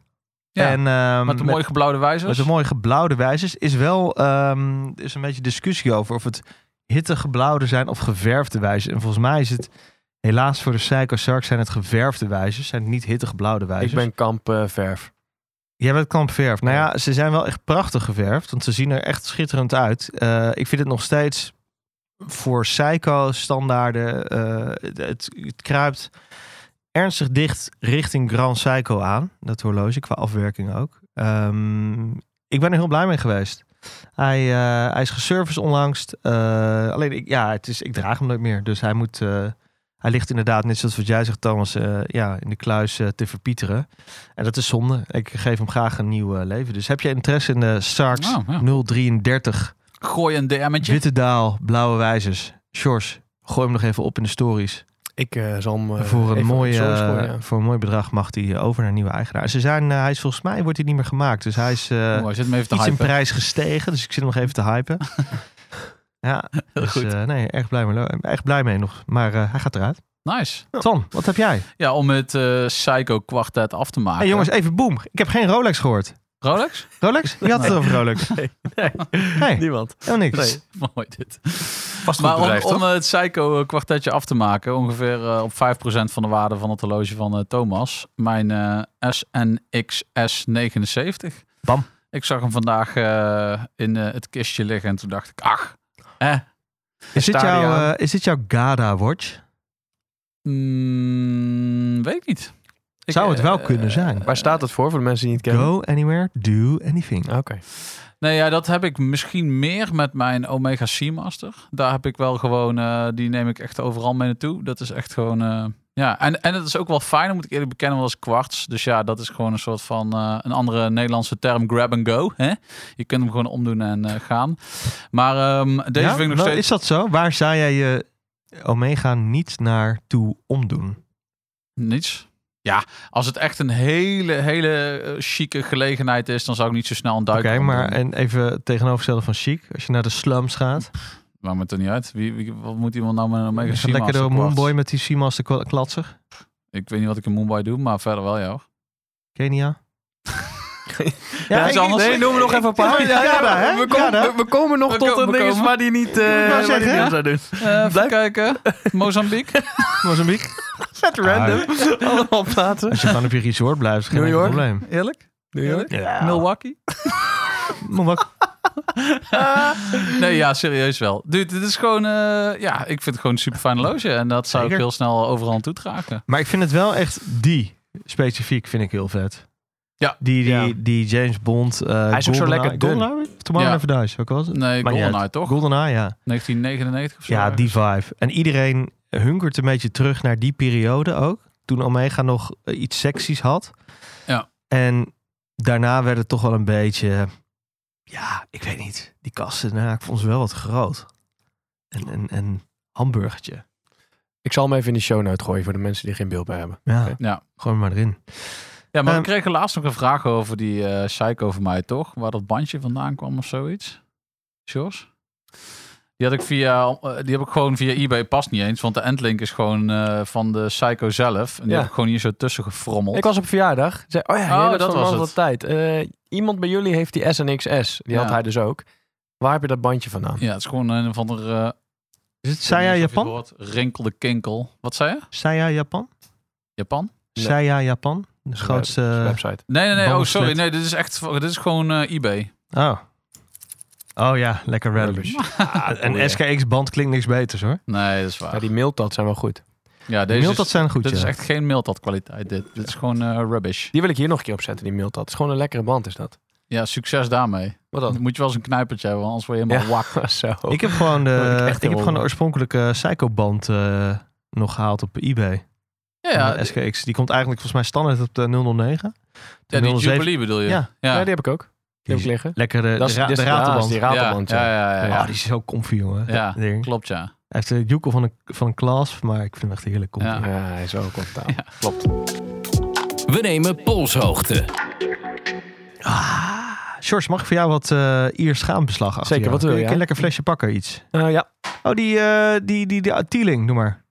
[SPEAKER 3] Ja,
[SPEAKER 2] en, ehm,
[SPEAKER 3] met de mooie geblauwde wijzers.
[SPEAKER 2] met de mooie geblauwde wijzers. Is wel ehm, er is een beetje discussie over of het hitte geblauwde zijn of geverfde wijzers. En volgens mij is het helaas voor de Psycho Sharks zijn het geverfde wijzers. Zijn het niet hitte geblauwde wijzers.
[SPEAKER 6] Ik ben kamp eh, verf.
[SPEAKER 2] Jij bent kamp verf. Nou ja, ze zijn wel echt prachtig geverfd. Want ze zien er echt schitterend uit. Eh, ik vind het nog steeds voor Psycho standaarden. eh, het, het, kruipt ernstig dicht richting Grand Psycho aan. Dat horloge, qua afwerking ook. Ehm, ik ben er heel blij mee geweest. Hij, eh, hij is geserviced onlangs. Alleen, ik, ja, het is, ik draag hem nooit meer. Dus hij moet... hij ligt inderdaad, net zoals wat jij zegt, Thomas, eh, ja, in de kluis eh, te verpieteren. En dat is zonde. Ik geef hem graag een nieuw eh, leven. Dus heb je interesse in de Starks
[SPEAKER 3] Oh, ja.
[SPEAKER 2] 033,
[SPEAKER 3] Gooi een DM'tje.
[SPEAKER 2] witte daal, blauwe wijzers, Shores, gooi hem nog even op in de stories.
[SPEAKER 6] Ik eh, zal hem eh,
[SPEAKER 2] voor, een
[SPEAKER 6] even
[SPEAKER 2] mooi,
[SPEAKER 6] op Source gooien, ja.
[SPEAKER 2] voor een mooi bedrag mag hij over naar een nieuwe eigenaar. Ze zijn, hij is volgens mij wordt hij niet meer gemaakt. Dus hij is eh,
[SPEAKER 3] Oh, hij zit hem even te
[SPEAKER 2] iets in prijs gestegen. Dus ik zit hem nog even te hypen. <laughs> ja, <laughs> dus,
[SPEAKER 3] goed.
[SPEAKER 2] eh, nee, erg blij mee, erg blij mee nog. Maar eh, hij gaat eruit.
[SPEAKER 3] Nice.
[SPEAKER 2] Ton, wat heb jij?
[SPEAKER 3] Ja, om het eh, Psycho kwartet af te maken.
[SPEAKER 2] Hey jongens, even boem. Ik heb geen Rolex gehoord.
[SPEAKER 3] Rolex?
[SPEAKER 2] Rolex? Wie had het
[SPEAKER 3] Nee.
[SPEAKER 2] over Rolex? <laughs>
[SPEAKER 6] Nee,
[SPEAKER 2] Nee,
[SPEAKER 6] niemand.
[SPEAKER 2] helemaal niks.
[SPEAKER 6] Nee.
[SPEAKER 3] Mooi dit.
[SPEAKER 7] Vast
[SPEAKER 3] Maar om,
[SPEAKER 7] bedrijf,
[SPEAKER 3] om
[SPEAKER 7] toch?
[SPEAKER 3] het Psycho kwartetje af te maken, ongeveer eh, op 5% van de waarde van het horloge van eh, Thomas. Mijn eh SNXS 79.
[SPEAKER 2] Bam.
[SPEAKER 3] Ik zag hem vandaag eh, in eh, het kistje liggen en toen dacht ik, ach, eh,
[SPEAKER 2] Is dit, jouw, eh, is dit jouw Gada watch?
[SPEAKER 3] mm, weet ik niet. Ik,
[SPEAKER 2] Zou het wel
[SPEAKER 3] eh,
[SPEAKER 2] kunnen zijn.
[SPEAKER 6] Waar staat het voor, voor de mensen die het kennen?
[SPEAKER 2] Go anywhere, do anything.
[SPEAKER 6] Oké.
[SPEAKER 3] Nee, ja, dat heb ik misschien meer met mijn Omega Seamaster. Daar heb ik wel gewoon, eh, die neem ik echt overal mee naartoe. Dat is echt gewoon, eh, ja. En, en het is ook wel fijn, moet ik eerlijk bekennen, want als kwarts. Dus ja, dat is gewoon een soort van, eh, een andere Nederlandse term, grab and go. Hè? Je kunt hem gewoon omdoen en eh, gaan. Maar ehm, deze
[SPEAKER 2] Ja,
[SPEAKER 3] vind ik nog
[SPEAKER 2] wel,
[SPEAKER 3] steeds...
[SPEAKER 2] Is dat zo? Waar zou jij je Omega niet naartoe omdoen?
[SPEAKER 3] Niets. Ja, als het echt een hele, hele eh, chique gelegenheid is, dan zou ik niet zo snel een
[SPEAKER 2] Oké,
[SPEAKER 3] duik
[SPEAKER 2] maar en even tegenovergestelde van chic. Als je naar de slums gaat.
[SPEAKER 3] Maakt me het er niet uit. Wie, wie, wat moet iemand nou met een
[SPEAKER 2] gaat
[SPEAKER 3] Seamaster
[SPEAKER 2] lekker door? Moonboy met die Seamaster klatser.
[SPEAKER 3] Ik weet niet wat ik in Mumbai doe, maar verder wel, ja. hoor.
[SPEAKER 2] Kenia. <laughs> Ja,
[SPEAKER 3] is
[SPEAKER 2] ik-
[SPEAKER 3] anders.
[SPEAKER 6] Nee, noem me nog even een paar.
[SPEAKER 2] Ja, ja, ja, hè?
[SPEAKER 6] we, komen,
[SPEAKER 2] Ja,
[SPEAKER 6] we, we komen nog
[SPEAKER 3] We
[SPEAKER 6] tot een ding waar die niet, eh waar die niet doen.
[SPEAKER 3] Eh, even kijken. Mozambique. <laughs>
[SPEAKER 2] Mozambique.
[SPEAKER 6] Vet random. <laughs> Allemaal plaatsen.
[SPEAKER 2] Als je gewoon op je resort blijft, is geen
[SPEAKER 6] New York?
[SPEAKER 2] probleem.
[SPEAKER 3] Eerlijk?
[SPEAKER 6] New York?
[SPEAKER 2] Ja.
[SPEAKER 3] Milwaukee. <laughs> Nee, ja, serieus wel. Dude, dit is gewoon... eh, ja, ik vind het gewoon een super fijn loge. En dat zou ik heel snel overal aan toetragen.
[SPEAKER 2] Maar ik vind het wel echt die specifiek vind ik heel vet.
[SPEAKER 3] Ja.
[SPEAKER 2] Die, die,
[SPEAKER 6] Ja.
[SPEAKER 2] die James Bond. eh
[SPEAKER 6] Hij is ook zo lekker dun.
[SPEAKER 2] GoldenEye? Tomorrow
[SPEAKER 3] Ja.
[SPEAKER 2] Never Dies, ook was het?
[SPEAKER 3] Nee,
[SPEAKER 2] Maar niet
[SPEAKER 3] GoldenEye toch?
[SPEAKER 2] GoldenEye, ja.
[SPEAKER 3] 1999 of zo.
[SPEAKER 2] Ja, die vibe. En iedereen hunkert een beetje terug naar die periode ook. Toen Omega nog eh, iets seksies had.
[SPEAKER 3] Ja.
[SPEAKER 2] En daarna werd het toch wel een beetje... Ja, ik weet niet. Die kasten, nou, ik vond ze wel wat groot. En, en, en hamburgertje.
[SPEAKER 6] Ik zal hem even in de show note gooien voor de mensen die geen beeld bij hebben.
[SPEAKER 2] Ja,
[SPEAKER 6] Oké.
[SPEAKER 3] Ja.
[SPEAKER 2] gooi hem maar erin.
[SPEAKER 3] Ja, maar
[SPEAKER 2] Ehm,
[SPEAKER 3] we kregen laatst nog een vraag over die eh Psycho van mij, toch? Waar dat bandje vandaan kwam of zoiets. Sjors? Die had ik via, eh, die heb ik gewoon via eBay past niet eens, want de endlink is gewoon eh, van de Psycho zelf. En die
[SPEAKER 6] Ja.
[SPEAKER 3] heb ik gewoon hier zo tussen gefrommeld.
[SPEAKER 6] Ik was op verjaardag. Zei, oh ja,
[SPEAKER 3] Oh, dat was het.
[SPEAKER 6] tijd. Eh, iemand bij jullie heeft die SNXS. Die had hij dus ook. Waar heb je dat bandje vandaan?
[SPEAKER 3] Ja, het is gewoon een van de. eh,
[SPEAKER 2] Is het Saya Japan?
[SPEAKER 3] Rinkelde kinkel. Wat zei je?
[SPEAKER 2] Saya Japan?
[SPEAKER 3] Japan?
[SPEAKER 6] Nee.
[SPEAKER 2] Saya Japan? De grootste...
[SPEAKER 6] website.
[SPEAKER 3] Nee, nee, nee. Oh, sorry. Nee, dit is echt. Dit is gewoon eBay.
[SPEAKER 2] Oh. Oh ja, lekker.
[SPEAKER 6] Rubbish. <laughs>
[SPEAKER 2] Een SKX-band klinkt niks beters hoor.
[SPEAKER 3] Nee, dat is waar.
[SPEAKER 6] Ja, die mailtat zijn wel goed.
[SPEAKER 3] Ja, deze
[SPEAKER 2] Miltat
[SPEAKER 3] is,
[SPEAKER 2] zijn goed,
[SPEAKER 3] dit
[SPEAKER 2] ja.
[SPEAKER 3] is echt geen Miltat kwaliteit. Dit, dit is gewoon eh, rubbish.
[SPEAKER 6] Die wil ik hier nog een keer opzetten, die mailtat. Het is gewoon een lekkere band, is dat.
[SPEAKER 3] Ja, succes daarmee.
[SPEAKER 6] Wat
[SPEAKER 3] Dan
[SPEAKER 6] dan?
[SPEAKER 3] moet je wel eens een knijpertje hebben, anders word je helemaal wak. <laughs>
[SPEAKER 6] Zo.
[SPEAKER 2] Ik heb gewoon de,
[SPEAKER 6] ik
[SPEAKER 2] heb gewoon de oorspronkelijke Psycho-band eh, nog gehaald op eBay.
[SPEAKER 3] Ja,
[SPEAKER 2] Ja,
[SPEAKER 3] ja,
[SPEAKER 2] SKX. Die komt eigenlijk volgens mij standaard op de 009. De
[SPEAKER 3] ja die
[SPEAKER 2] 007.
[SPEAKER 3] Jubilee bedoel je?
[SPEAKER 2] Ja.
[SPEAKER 6] Ja,
[SPEAKER 3] ja.
[SPEAKER 6] die heb ik ook. Die heb ik liggen.
[SPEAKER 2] Lekker de,
[SPEAKER 6] Dat is,
[SPEAKER 2] de, ratelband.
[SPEAKER 6] die
[SPEAKER 3] Ja,
[SPEAKER 6] ratelband.
[SPEAKER 3] ja, ja, ja, ja.
[SPEAKER 2] Oh, die is zo comfy, jongen.
[SPEAKER 3] Ja,
[SPEAKER 2] Dat
[SPEAKER 3] klopt ja.
[SPEAKER 2] Hij heeft de joekel van een, van een klas, maar ik vind hem echt heerlijk comfy.
[SPEAKER 3] Ja.
[SPEAKER 6] Ja, hij is wel comfortabel.
[SPEAKER 3] Ja.
[SPEAKER 6] Klopt.
[SPEAKER 4] We nemen polshoogte.
[SPEAKER 2] Ah, Sjors, mag ik voor jou wat eh Iers schaambeslag achter
[SPEAKER 6] Zeker, wat wil je,
[SPEAKER 2] Kun je
[SPEAKER 6] ja?
[SPEAKER 2] lekker flesje pakken, iets?
[SPEAKER 6] Eh, ja.
[SPEAKER 2] Oh, die, eh die, die, die, Tieling, doe maar.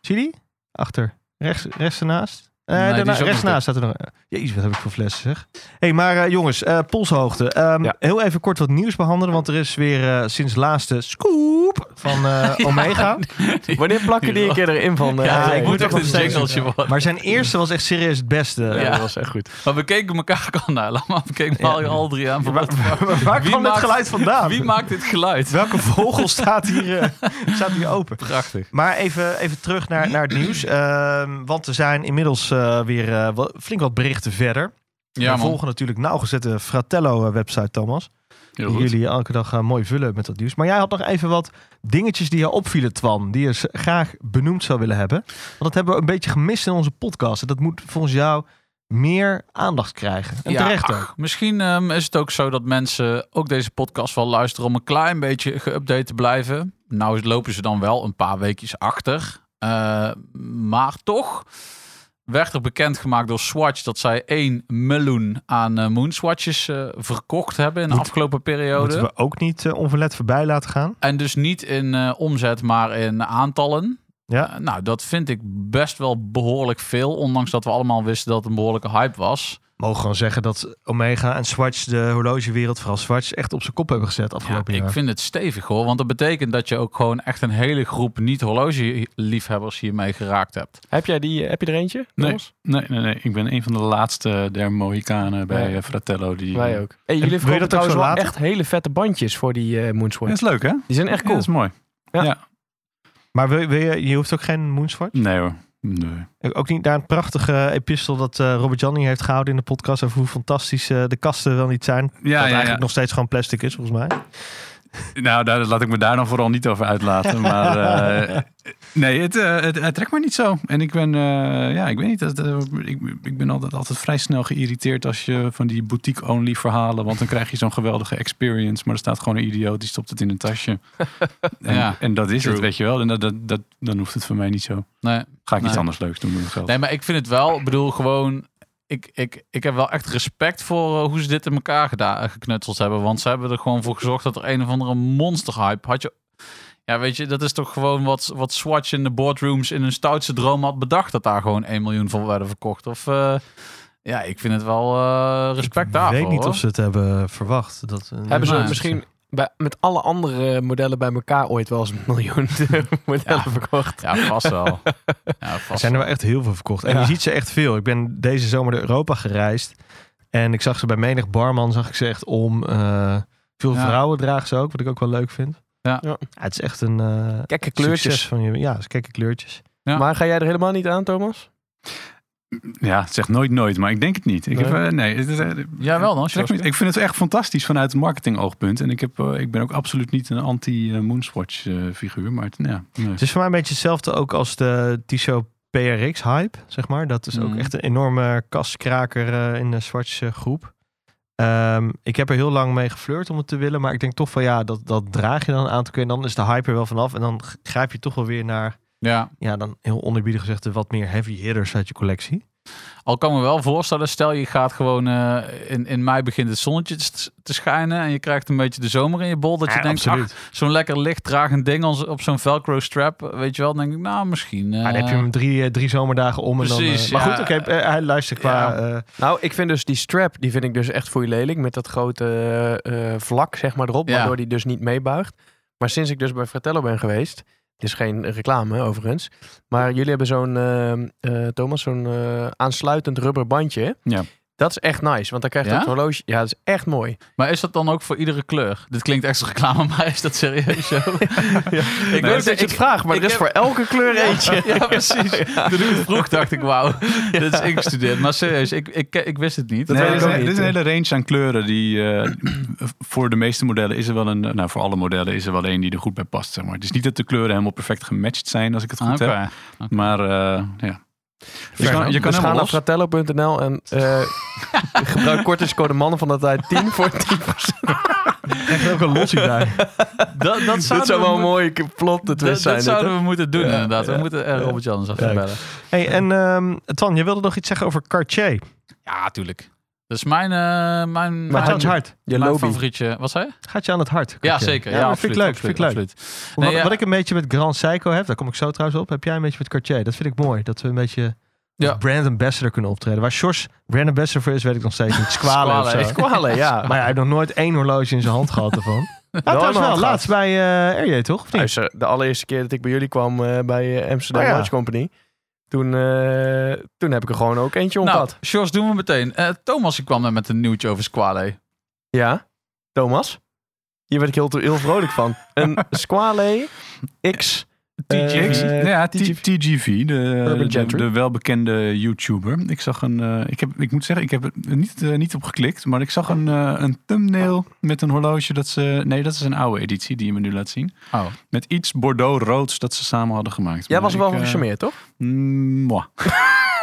[SPEAKER 2] Zie je die? Achter. Rechts, rechts ernaast. Eh
[SPEAKER 3] Nee,
[SPEAKER 2] daarna, rechts naast staat er nog. Jezus, wat heb ik voor flessen zeg. hey, maar eh, jongens, eh, polshoogte. Ehm,
[SPEAKER 6] Ja.
[SPEAKER 2] Heel even kort wat nieuws behandelen, want er is weer sinds laatste scoop van eh, <laughs> Omega. <laughs>
[SPEAKER 6] Wanneer plakken die een keer erin van? eh,
[SPEAKER 2] Ja, ik
[SPEAKER 3] moet echt
[SPEAKER 2] nog
[SPEAKER 3] een
[SPEAKER 2] steeds-
[SPEAKER 3] jingletje worden.
[SPEAKER 2] Maar zijn eerste was echt serieus het beste.
[SPEAKER 6] Ja,
[SPEAKER 3] Ja.
[SPEAKER 6] dat was echt goed.
[SPEAKER 3] Maar we keken elkaar kan nou, laat maar. We keken al,
[SPEAKER 2] Ja.
[SPEAKER 3] al drie aan. Van,
[SPEAKER 2] Waar, kwam dit geluid vandaan?
[SPEAKER 3] Wie maakt dit geluid?
[SPEAKER 2] Welke vogel staat hier, eh, <laughs> staat hier open?
[SPEAKER 3] Prachtig.
[SPEAKER 2] Maar even, even terug naar, naar het nieuws. Ehm, want er zijn inmiddels eh, weer eh, flink wat berichten verder.
[SPEAKER 3] Ja,
[SPEAKER 2] we
[SPEAKER 3] man.
[SPEAKER 2] volgen natuurlijk nauwgezet de Fratello-website, Thomas. Die jullie elke dag eh, mooi vullen met dat nieuws. Maar jij had nog even wat dingetjes die je opvielen, Twan. Die je graag benoemd zou willen hebben. Want dat hebben we een beetje gemist in onze podcast. En dat moet volgens jou meer aandacht krijgen. En terecht ook.
[SPEAKER 3] ach, misschien ehm, is het ook zo dat mensen ook deze podcast wel luisteren om een klein beetje geüpdate te blijven. Nou lopen ze dan wel een paar weekjes achter. Eh, maar toch werd er bekendgemaakt door Swatch dat zij 1 miljoen aan eh, Moonswatches eh, verkocht hebben in de
[SPEAKER 2] Moet-
[SPEAKER 3] afgelopen periode.
[SPEAKER 2] Moeten we ook niet eh, onverlet voorbij laten gaan.
[SPEAKER 3] En dus niet in omzet, maar in aantallen.
[SPEAKER 2] Ja.
[SPEAKER 3] Nou, dat vind ik best wel behoorlijk veel. Ondanks dat we allemaal wisten dat het een behoorlijke hype was.
[SPEAKER 2] Mogen gewoon zeggen dat Omega en Swatch de horlogewereld, vooral Swatch, echt op zijn kop hebben gezet
[SPEAKER 3] Ja,
[SPEAKER 2] afgelopen
[SPEAKER 3] ik
[SPEAKER 2] jaar.
[SPEAKER 3] vind het stevig hoor. Want dat betekent dat je ook gewoon echt een hele groep niet-horlogeliefhebbers hiermee geraakt hebt.
[SPEAKER 6] Heb jij die, heb je er eentje?
[SPEAKER 7] Nee. Nee, nee, nee. Ik ben een van de laatste der Mohikanen bij
[SPEAKER 6] Ja.
[SPEAKER 7] eh, Fratello. Die,
[SPEAKER 6] Wij ook. Hey,
[SPEAKER 2] wil
[SPEAKER 6] jullie
[SPEAKER 2] je
[SPEAKER 6] verkopen
[SPEAKER 2] dat ook
[SPEAKER 6] trouwens
[SPEAKER 2] zo
[SPEAKER 6] wel echt hele vette bandjes voor die eh Moonswatch.
[SPEAKER 7] Dat is leuk, hè?
[SPEAKER 6] Die zijn echt
[SPEAKER 7] Ja,
[SPEAKER 6] cool.
[SPEAKER 7] dat is mooi.
[SPEAKER 6] Ja.
[SPEAKER 7] Ja.
[SPEAKER 2] Maar wil, wil je, je hoeft ook geen Moonswatch?
[SPEAKER 7] Nee hoor. Nee.
[SPEAKER 2] Ook niet naar een prachtige epistel dat eh, Robert Janny heeft gehouden in de podcast over hoe fantastisch eh, de kasten wel niet zijn. dat
[SPEAKER 7] Ja, ja,
[SPEAKER 2] eigenlijk
[SPEAKER 7] ja.
[SPEAKER 2] nog steeds gewoon plastic is, volgens mij. <laughs>
[SPEAKER 7] Nou, daar laat ik me daar dan vooral niet over uitlaten. Maar <laughs> eh, nee, het, eh, het, het trekt me niet zo. En ik ben, eh, ja, ik weet niet. Dat, ik, ik ben altijd, altijd vrij snel geïrriteerd als je van die boutique-only verhalen. Want dan krijg je zo'n geweldige experience. Maar er staat gewoon een idioot die stopt het in een tasje. <laughs> En,
[SPEAKER 3] Ja,
[SPEAKER 7] en dat is
[SPEAKER 3] true.
[SPEAKER 7] het, weet je wel. En dat, dat, dat, dan hoeft het voor mij niet zo.
[SPEAKER 3] Nee,
[SPEAKER 7] Ga ik iets anders leuks doen met geld.
[SPEAKER 3] nee maar ik vind het wel, ik bedoel gewoon... Ik, ik, ik heb wel echt respect voor eh, hoe ze dit in elkaar gedaan, geknutseld hebben. Want ze hebben er gewoon voor gezorgd dat er een of andere monsterhype had je. Ja, weet je, dat is toch gewoon wat, wat Swatch in de boardrooms in hun stoutste droom had bedacht. Dat daar gewoon 1 miljoen voor werden verkocht. Of, eh, Ja, ik vind het wel eh, respect
[SPEAKER 2] ik
[SPEAKER 3] daarvoor.
[SPEAKER 2] weet niet
[SPEAKER 3] hoor.
[SPEAKER 2] of ze het hebben verwacht. Dat,
[SPEAKER 6] Hebben ze
[SPEAKER 3] Nee.
[SPEAKER 6] misschien bij, met alle andere modellen bij elkaar ooit wel eens een miljoen <laughs> modellen
[SPEAKER 3] Ja.
[SPEAKER 6] verkocht?
[SPEAKER 3] Ja, vast wel. <laughs> Ja,
[SPEAKER 2] Er
[SPEAKER 3] vast
[SPEAKER 2] zijn er
[SPEAKER 3] wel.
[SPEAKER 2] echt heel veel verkocht. En
[SPEAKER 6] Ja.
[SPEAKER 2] je ziet ze echt veel. Ik ben deze zomer door Europa gereisd. En ik zag ze bij menig barman, zag ik ze echt om. eh, veel
[SPEAKER 3] Ja.
[SPEAKER 2] vrouwen dragen ze ook, wat ik ook wel leuk vind.
[SPEAKER 3] Ja.
[SPEAKER 6] Ja.
[SPEAKER 2] het is echt een succes
[SPEAKER 6] kleurtjes.
[SPEAKER 2] van je. Ja, gekke kleurtjes.
[SPEAKER 3] Ja.
[SPEAKER 6] Maar ga jij er helemaal niet aan, Thomas?
[SPEAKER 7] Ja, zeg nooit nooit, maar ik denk het niet. Ik
[SPEAKER 6] Nee?
[SPEAKER 7] heb, eh, nee, het eh,
[SPEAKER 3] Jij wel dan,
[SPEAKER 7] ik vind het echt fantastisch vanuit het marketingoogpunt. En ik, heb, eh, ik ben ook absoluut niet een anti-Moonswatch figuur. Maar het, ja, nee.
[SPEAKER 2] Het is voor mij een beetje hetzelfde ook als de Tissot PRX hype, zeg maar. Dat is ook
[SPEAKER 3] Mhm.
[SPEAKER 2] echt een enorme kaskraker in de Swatch groep. Ehm, ik heb er heel lang mee geflirt om het te willen, maar ik denk toch van ja, dat, dat draag je dan een aantal keer en dan is de hype er wel vanaf en dan grijp je toch wel weer naar,
[SPEAKER 3] Ja.
[SPEAKER 2] ja, dan heel onerbiedig gezegd, de wat meer heavy hitters uit je collectie.
[SPEAKER 3] Al kan me wel voorstellen, stel je gaat gewoon eh, in, in mei begint het zonnetje te, schijnen en je krijgt een beetje de zomer in je bol. Dat je
[SPEAKER 2] Ja,
[SPEAKER 3] denkt, ach, zo'n lekker lichtdragend ding als, op zo'n velcro strap, weet je wel, dan denk ik, nou misschien. eh,
[SPEAKER 2] Maar dan heb je hem drie, eh, drie zomerdagen om en dan... Eh, maar
[SPEAKER 3] ja.
[SPEAKER 2] goed, oké, eh, hij luistert qua...
[SPEAKER 3] Ja.
[SPEAKER 2] eh,
[SPEAKER 6] Nou, ik vind dus die strap, die vind ik dus echt voor je lelijk. Met dat grote eh, eh, vlak, zeg maar, erop.
[SPEAKER 3] Ja.
[SPEAKER 6] Waardoor die dus niet meebuigt. Maar sinds ik dus bij Fratello ben geweest. Het is geen reclame, overigens. Maar jullie hebben zo'n, eh, eh, Thomas, zo'n eh, aansluitend rubber bandje.
[SPEAKER 7] Ja.
[SPEAKER 6] Dat is echt nice, want dan krijg je
[SPEAKER 3] Ja?
[SPEAKER 6] het horloge. Ja, dat is echt mooi.
[SPEAKER 3] Maar is dat dan ook voor iedere kleur? Dit klinkt extra reclame, <laughs> maar is dat serieus zo? <laughs>
[SPEAKER 6] Ik weet dat je het vraagt, maar
[SPEAKER 3] ik
[SPEAKER 6] er is
[SPEAKER 3] heb-
[SPEAKER 6] voor elke kleur eentje.
[SPEAKER 3] Ja, precies. <laughs> Toen ik het vroeg, dacht ik, wauw, dit is ingestudeerd. Maar serieus, ik, ik, ik wist het niet.
[SPEAKER 6] Dat
[SPEAKER 7] Nee, er
[SPEAKER 6] ik
[SPEAKER 7] is, een-
[SPEAKER 6] niet,
[SPEAKER 7] is een hele range aan kleuren die eh, <clears throat> voor de meeste modellen is er wel een, nou voor alle modellen is er wel een die er goed bij past. Zeg maar. Het is niet dat de kleuren helemaal perfect gematcht zijn als ik het goed heb. Maar eh, ja. Je kan, je kan
[SPEAKER 6] ga
[SPEAKER 7] helemaal
[SPEAKER 6] naar fratello.nl en eh, <laughs> gebruik kortingscode mannen van de tijd 10 voor 10%
[SPEAKER 2] echt ook een lossie bij.
[SPEAKER 3] Dat, dat
[SPEAKER 6] zou
[SPEAKER 3] we
[SPEAKER 6] wel een
[SPEAKER 3] mo-
[SPEAKER 6] mooie plot de
[SPEAKER 3] Dat,
[SPEAKER 6] twist zijn.
[SPEAKER 3] dat
[SPEAKER 6] dit,
[SPEAKER 3] zouden
[SPEAKER 6] hè?
[SPEAKER 3] we moeten doen,
[SPEAKER 6] Ja,
[SPEAKER 3] inderdaad. We moeten eh, Robert Jan eens even
[SPEAKER 2] Ja.
[SPEAKER 3] bellen.
[SPEAKER 2] Hey, en ehm Twan, je wilde nog iets zeggen over Cartier.
[SPEAKER 3] Ja, tuurlijk. Dat is mijn, eh mijn,
[SPEAKER 2] Maar gaat je
[SPEAKER 3] mijn,
[SPEAKER 2] hart?
[SPEAKER 6] Je
[SPEAKER 3] mijn
[SPEAKER 6] lobby.
[SPEAKER 3] favorietje. Wat zei je?
[SPEAKER 2] Gaat je aan het hart?
[SPEAKER 3] Ja, zeker.
[SPEAKER 2] Ja,
[SPEAKER 3] Ja,
[SPEAKER 2] dat vind ik leuk.
[SPEAKER 3] absoluut,
[SPEAKER 2] vind ik leuk.
[SPEAKER 3] absoluut.
[SPEAKER 2] Wat,
[SPEAKER 3] Nee, ja.
[SPEAKER 2] wat ik een beetje met Grand Psycho heb, daar kom ik zo trouwens op. Heb jij een beetje met Cartier? Dat vind ik mooi. Dat we een beetje als
[SPEAKER 3] Ja.
[SPEAKER 2] brand ambassador kunnen optreden. Waar Sjors brand ambassador voor is, weet ik nog steeds niet. Squale of
[SPEAKER 3] Squale,
[SPEAKER 2] zo.
[SPEAKER 6] Squale, ja. <laughs>
[SPEAKER 2] Maar ja, hij heeft nog nooit één horloge in zijn hand gehad ervan. <laughs> Trouwens wel. Laatst bij eh RJ, toch? Of niet?
[SPEAKER 6] Luister, de allereerste keer dat ik bij jullie kwam eh, bij eh, Amsterdam
[SPEAKER 2] Oh ja.
[SPEAKER 6] Watch Company. Toen, eh, toen heb ik er gewoon ook eentje om
[SPEAKER 3] Nou,
[SPEAKER 6] gehad.
[SPEAKER 3] Sjors, doen we meteen. Eh, Thomas die kwam net met een nieuwtje over Squale.
[SPEAKER 6] Ja, Thomas? Hier werd ik heel, heel vrolijk van. Een <laughs> Squale X.
[SPEAKER 3] TGV.
[SPEAKER 6] eh,
[SPEAKER 7] ja,
[SPEAKER 6] TGV.
[SPEAKER 7] TGV, de, de, welbekende YouTuber. Ik zag een, eh, ik, heb, ik moet zeggen, ik heb er niet, eh, niet op geklikt, maar ik zag een, een thumbnail met een horloge dat ze, nee, dat is een oude editie die je me nu laat zien.
[SPEAKER 3] Oh.
[SPEAKER 7] Met iets Bordeaux roods dat ze samen hadden gemaakt.
[SPEAKER 6] Jij
[SPEAKER 7] Maar
[SPEAKER 6] was er wel
[SPEAKER 7] ik,
[SPEAKER 6] van
[SPEAKER 7] eh,
[SPEAKER 6] gecharmeerd, toch?
[SPEAKER 7] mm, moi.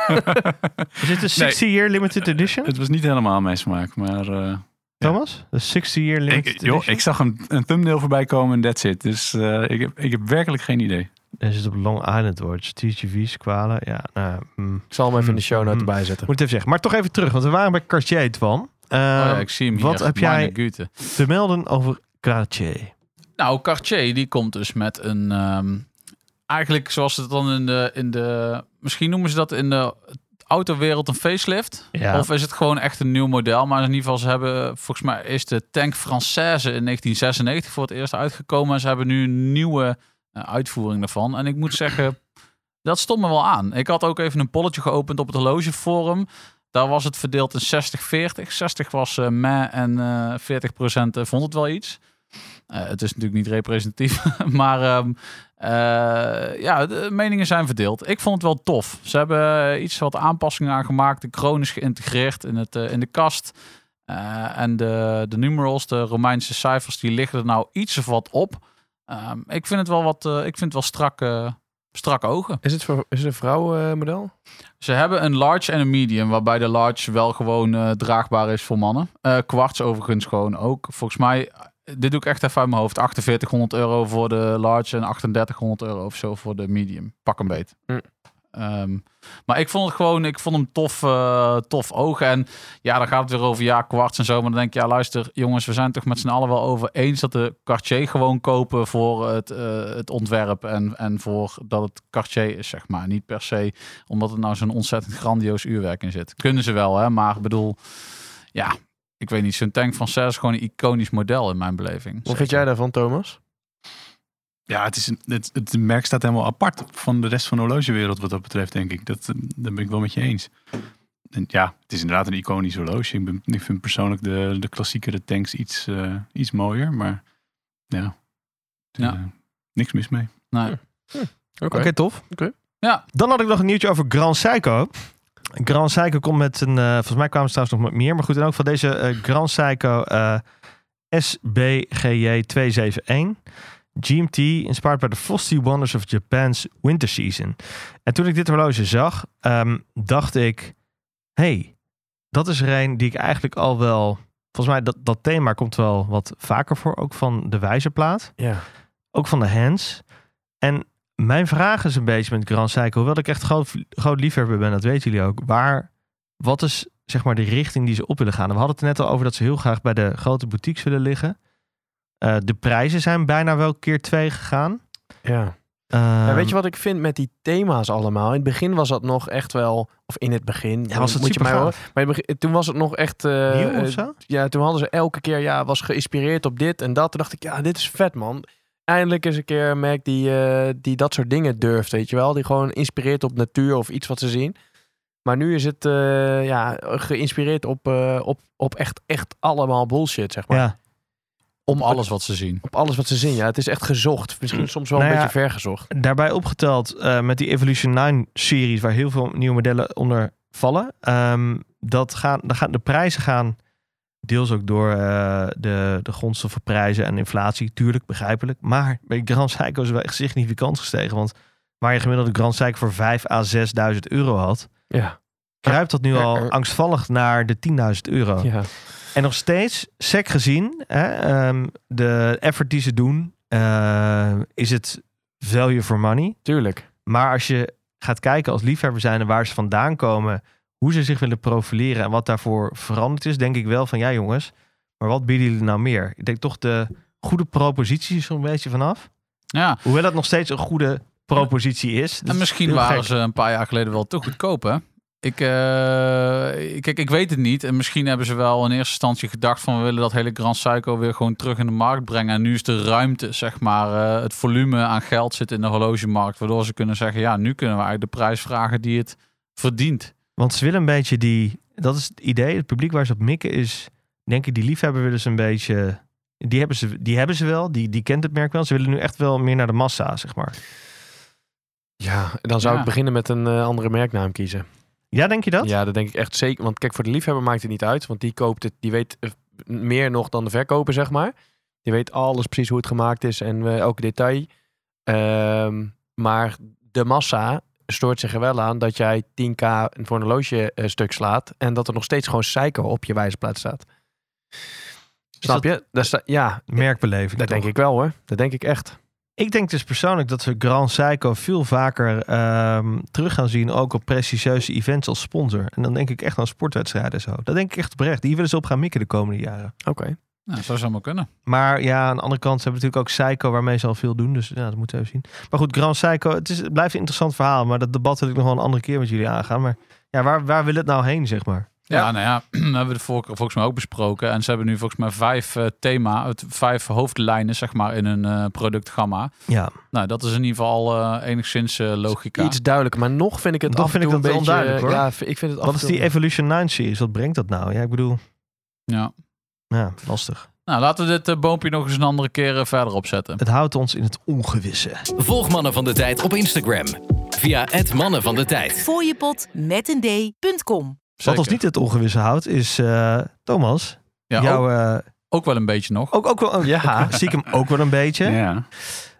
[SPEAKER 7] <laughs>
[SPEAKER 2] Is dit een 60 year limited edition?
[SPEAKER 7] Het was niet helemaal mijn smaak, maar eh,
[SPEAKER 2] Thomas? De 60 year limited
[SPEAKER 7] ik, joh, ik zag een, een thumbnail voorbij komen en that's it. Dus eh, ik, heb, ik heb werkelijk geen idee.
[SPEAKER 2] Er zit op Long Island Watch. TGV, Squale. Ja, nou, mm.
[SPEAKER 6] Ik zal hem even in de show notes
[SPEAKER 2] Mm.
[SPEAKER 6] erbij zetten.
[SPEAKER 2] Moet het even zeggen. Maar toch even terug, want we waren bij Cartier, Twan.
[SPEAKER 3] Oh
[SPEAKER 2] Ehm,
[SPEAKER 3] ja, ik zie hem hier.
[SPEAKER 2] wat heb jij-
[SPEAKER 3] Güte.
[SPEAKER 2] te melden over Cartier?
[SPEAKER 3] Nou, Cartier die komt dus met een... ehm, eigenlijk zoals ze het dan in de, in de... Misschien noemen ze dat in de autowereld een facelift.
[SPEAKER 2] Ja.
[SPEAKER 3] Of is het gewoon echt een nieuw model? Maar in ieder geval, ze hebben... Volgens mij is de Tank Française in 1996 voor het eerst uitgekomen. En ze hebben nu een nieuwe eh, uitvoering daarvan. En ik moet <clears throat> zeggen, dat stond me wel aan. Ik had ook even een polletje geopend op het horlogeforum. Daar was het verdeeld in 60-40. 60 was eh meh en eh 40% vond het wel iets. Eh, het is natuurlijk niet representatief, <laughs> maar ehm, eh, ja, de meningen zijn verdeeld. Ik vond het wel tof. Ze hebben iets wat aanpassingen aan gemaakt. De kroon is geïntegreerd in, het, eh, in de kast. En de, de numerals, de Romeinse cijfers, die liggen er nou iets of wat op. Ehm, ik vind het wel wat, ik vind het wel strak, strak ogen.
[SPEAKER 6] Is het, voor, is het een vrouwenmodel?
[SPEAKER 3] Ze hebben een large en een medium, waarbij de large wel gewoon draagbaar is voor mannen. Kwarts overigens gewoon ook. Volgens mij, dit doe ik echt even uit mijn hoofd, 4800 euro voor de large en 3800 euro of zo voor de medium. Pak een beet.
[SPEAKER 6] Hm.
[SPEAKER 3] Ehm, maar ik vond het gewoon, ik vond hem tof, eh, tof ogen. En ja, dan gaat het weer over ja, kwarts en zo. Maar dan denk je, ja, luister, jongens, we zijn toch met z'n allen wel over eens dat de Cartier gewoon kopen voor het, eh, het ontwerp en, en voor dat het Cartier is, zeg maar. Niet per se omdat het nou zo'n ontzettend grandioos uurwerk in zit. Kunnen ze wel, hè? Maar ik bedoel, ja, ik weet niet, zo'n tank van Cess is gewoon een iconisch model in mijn beleving.
[SPEAKER 6] Wat vind jij daarvan, Thomas?
[SPEAKER 7] Ja, het, is een, het, het merk staat helemaal apart van de rest van de horlogewereld wat dat betreft, denk ik. Dat, eh, dat ben ik wel met je eens. En ja, het is inderdaad een iconisch horloge. Ik, ben, ik vind persoonlijk de, de klassiekere tanks iets, eh, iets mooier, maar ja,
[SPEAKER 3] Ja.
[SPEAKER 7] Eh, niks mis mee.
[SPEAKER 3] Nee.
[SPEAKER 2] Oké, tof.
[SPEAKER 3] Ja,
[SPEAKER 2] Dan had ik nog een nieuwtje over Grand Seiko. Grand Seiko komt met een, eh, volgens mij kwamen ze trouwens nog met meer, maar goed, en ook van deze eh, Grand Seiko SBGJ 271. GMT, inspired by the frosty wonders of Japan's winter season. En toen ik dit horloge zag, ehm, dacht ik, hey, dat is er een die ik eigenlijk al wel, volgens mij dat, dat thema komt wel wat vaker voor, ook van de wijzerplaat
[SPEAKER 6] Ja.
[SPEAKER 2] ook van de hands. En mijn vraag is een beetje met Grand Seiko, hoewel ik echt groot, groot liefhebber ben, dat weten jullie ook. Waar, wat is zeg maar de richting die ze op willen gaan? En we hadden het net al over dat ze heel graag bij de grote boutiques willen liggen. Eh, de prijzen zijn bijna wel keer twee gegaan.
[SPEAKER 6] Ja.
[SPEAKER 2] Ehm,
[SPEAKER 6] Ja, weet je wat ik vind met die thema's allemaal? In het begin was dat nog echt wel, of in het begin,
[SPEAKER 2] Ja, was het
[SPEAKER 6] moet je mij horen. Maar begin- toen was het nog echt. eh,
[SPEAKER 2] Nieuw of
[SPEAKER 6] eh,
[SPEAKER 2] zo?
[SPEAKER 6] Ja, toen hadden ze elke keer, ja, was geïnspireerd op dit en dat. Toen dacht ik, ja, dit is vet, man. Eindelijk is een keer een merk die, eh, die dat soort dingen durft, weet je wel. Die gewoon inspireert op natuur of iets wat ze zien. Maar nu is het eh, ja, geïnspireerd op, eh, op, op echt, echt allemaal bullshit, zeg maar.
[SPEAKER 2] Ja,
[SPEAKER 3] op alles wat ze zien.
[SPEAKER 6] Op alles wat ze zien. Ja, het is echt gezocht. Misschien soms wel
[SPEAKER 2] Nou
[SPEAKER 6] een
[SPEAKER 2] ja,
[SPEAKER 6] beetje vergezocht.
[SPEAKER 2] daarbij opgeteld eh, met die Evolution 9 series, waar heel veel nieuwe modellen onder vallen. ehm, dat gaan, dan gaan, de prijzen gaan deels ook door eh, de, de grondstoffenprijzen en inflatie, tuurlijk, begrijpelijk. Maar bij Grand Seiko is wel echt significant gestegen. Want waar je gemiddeld een Grand Seiko voor 5 à 6.000 euro had,
[SPEAKER 6] Ja.
[SPEAKER 2] kruipt dat nu al angstvallig naar de 10.000 euro.
[SPEAKER 6] ja.
[SPEAKER 2] En nog steeds, sec gezien, hè, ehm, de effort die ze doen, eh, is het value for money.
[SPEAKER 6] Tuurlijk.
[SPEAKER 2] Maar als je gaat kijken als liefhebber zijn en waar ze vandaan komen, hoe ze zich willen profileren en wat daarvoor veranderd is, denk ik wel van ja jongens, maar wat bieden jullie nou meer? Ik denk toch de goede propositie een beetje vanaf.
[SPEAKER 3] Ja,
[SPEAKER 2] Hoewel het nog steeds een goede propositie is. Dat
[SPEAKER 3] en
[SPEAKER 2] is
[SPEAKER 3] misschien waren
[SPEAKER 2] gek.
[SPEAKER 3] ze een paar jaar geleden wel te goedkoop, hè? Ik, eh, kijk, ik weet het niet. En misschien hebben ze wel in eerste instantie gedacht van... we willen dat hele Grand Psycho weer gewoon terug in de markt brengen. En nu is de ruimte, zeg maar, eh, het volume aan geld zit in de horlogemarkt. Waardoor ze kunnen zeggen, ja, nu kunnen we eigenlijk de prijs vragen die het verdient.
[SPEAKER 2] Want ze willen een beetje die, dat is het idee, het publiek waar ze op mikken is, denk ik, die liefhebber willen ze een beetje, die hebben ze, die hebben ze wel, die, die kent het merk wel. Ze willen nu echt wel meer naar de massa, zeg maar.
[SPEAKER 6] Ja, dan zou
[SPEAKER 3] Ja.
[SPEAKER 6] ik beginnen met een eh, andere merknaam kiezen.
[SPEAKER 2] Ja, denk je dat?
[SPEAKER 6] Ja, dat denk ik echt zeker. Want kijk, voor de liefhebber maakt het niet uit. Want die koopt het, die weet eh, meer nog dan de verkoper, zeg maar. Die weet alles precies hoe het gemaakt is en eh, elke detail. Ehm, maar de massa stoort zich er wel aan dat jij 10k voor een horloge eh, stuk slaat. En dat er nog steeds gewoon Seiko op je wijzerplaat staat. Snap
[SPEAKER 2] dat-
[SPEAKER 6] je? Sta, ja,
[SPEAKER 2] Merkbeleving.
[SPEAKER 6] dat
[SPEAKER 2] toch?
[SPEAKER 6] denk ik wel hoor. Dat denk ik echt.
[SPEAKER 2] Ik denk dus persoonlijk dat we Grand Seiko veel vaker ehm, terug gaan zien, ook op prestigieuze events als sponsor. En dan denk ik echt aan sportwedstrijden en zo. Dat denk ik echt oprecht. Die willen ze op gaan mikken de komende jaren.
[SPEAKER 6] Oké.
[SPEAKER 3] Nou, dat zou maar kunnen.
[SPEAKER 2] Maar ja, aan de andere kant ze hebben natuurlijk ook Seiko waarmee ze al veel doen. Dus ja, dat moeten we even zien. Maar goed, Grand Seiko, het, is, het blijft een interessant verhaal. Maar dat debat wil ik nog wel een andere keer met jullie aangaan. Maar ja, waar, waar wil het nou heen, zeg maar?
[SPEAKER 3] Ja, nou ja, <clears throat> dat hebben we de vorige volgens mij ook besproken. En ze hebben nu volgens mij vijf eh, thema, het, vijf hoofdlijnen zeg maar in hun eh, productgamma.
[SPEAKER 2] Ja,
[SPEAKER 3] Nou, dat is in ieder geval eh, enigszins eh, logica.
[SPEAKER 6] Iets duidelijker. Maar nog vind ik het
[SPEAKER 2] Nog
[SPEAKER 6] af en
[SPEAKER 2] vind
[SPEAKER 6] toe
[SPEAKER 2] ik
[SPEAKER 6] een
[SPEAKER 2] dat
[SPEAKER 6] beetje...
[SPEAKER 2] onduidelijk, hoor.
[SPEAKER 6] Ja, ik vind het af
[SPEAKER 2] wat is die Evolution 9 series? Wat brengt dat nou? Ja, ik bedoel,
[SPEAKER 3] Ja.
[SPEAKER 2] Ja, lastig.
[SPEAKER 3] Nou, laten we dit eh, boompje nog eens een andere keer eh, verder opzetten.
[SPEAKER 2] Het houdt ons in het ongewisse.
[SPEAKER 4] Volg Mannen van de Tijd op Instagram. Via het Mannen van de Tijd.
[SPEAKER 1] Fooiepot met een d.com.
[SPEAKER 2] Wat ons niet het ongewisse houdt, is eh, Thomas.
[SPEAKER 3] ja,
[SPEAKER 2] jouw,
[SPEAKER 3] ook,
[SPEAKER 2] eh,
[SPEAKER 3] ook wel een beetje nog.
[SPEAKER 2] ook, ook wel,
[SPEAKER 6] Ja. <laughs>
[SPEAKER 2] stiekem ook wel een beetje.
[SPEAKER 7] Ja.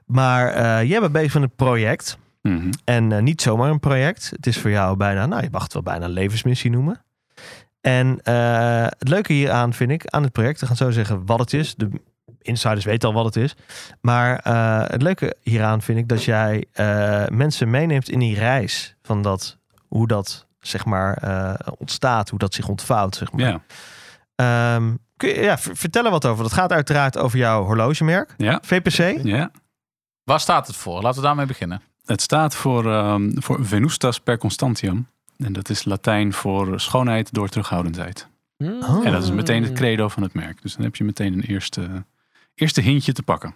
[SPEAKER 2] Maar eh, jij bent bezig met een project.
[SPEAKER 7] Mhm.
[SPEAKER 2] En niet zomaar een project. Het is voor jou bijna, nou je mag het wel bijna een levensmissie noemen. En eh, het leuke hieraan vind ik, aan het project, we gaan zo zeggen wat het is. De insiders weten al wat het is. Maar eh, het leuke hieraan vind ik dat jij eh, mensen meeneemt in die reis van dat, hoe dat zeg maar eh, ontstaat, hoe dat zich ontvouwt. Zeg maar.
[SPEAKER 7] Ja,
[SPEAKER 2] Ehm, kun je ja, v- vertellen wat over? Dat gaat uiteraard over jouw horlogemerk,
[SPEAKER 7] ja,
[SPEAKER 2] VPC.
[SPEAKER 7] ja.
[SPEAKER 3] Waar staat het voor? Laten we daarmee beginnen.
[SPEAKER 7] Het staat voor, ehm, voor Venustas per constantium. En dat is Latijn voor schoonheid door terughoudendheid.
[SPEAKER 6] Hmm.
[SPEAKER 2] Oh.
[SPEAKER 7] En dat is meteen het credo van het merk. Dus dan heb je meteen een eerste, eerste hintje te pakken.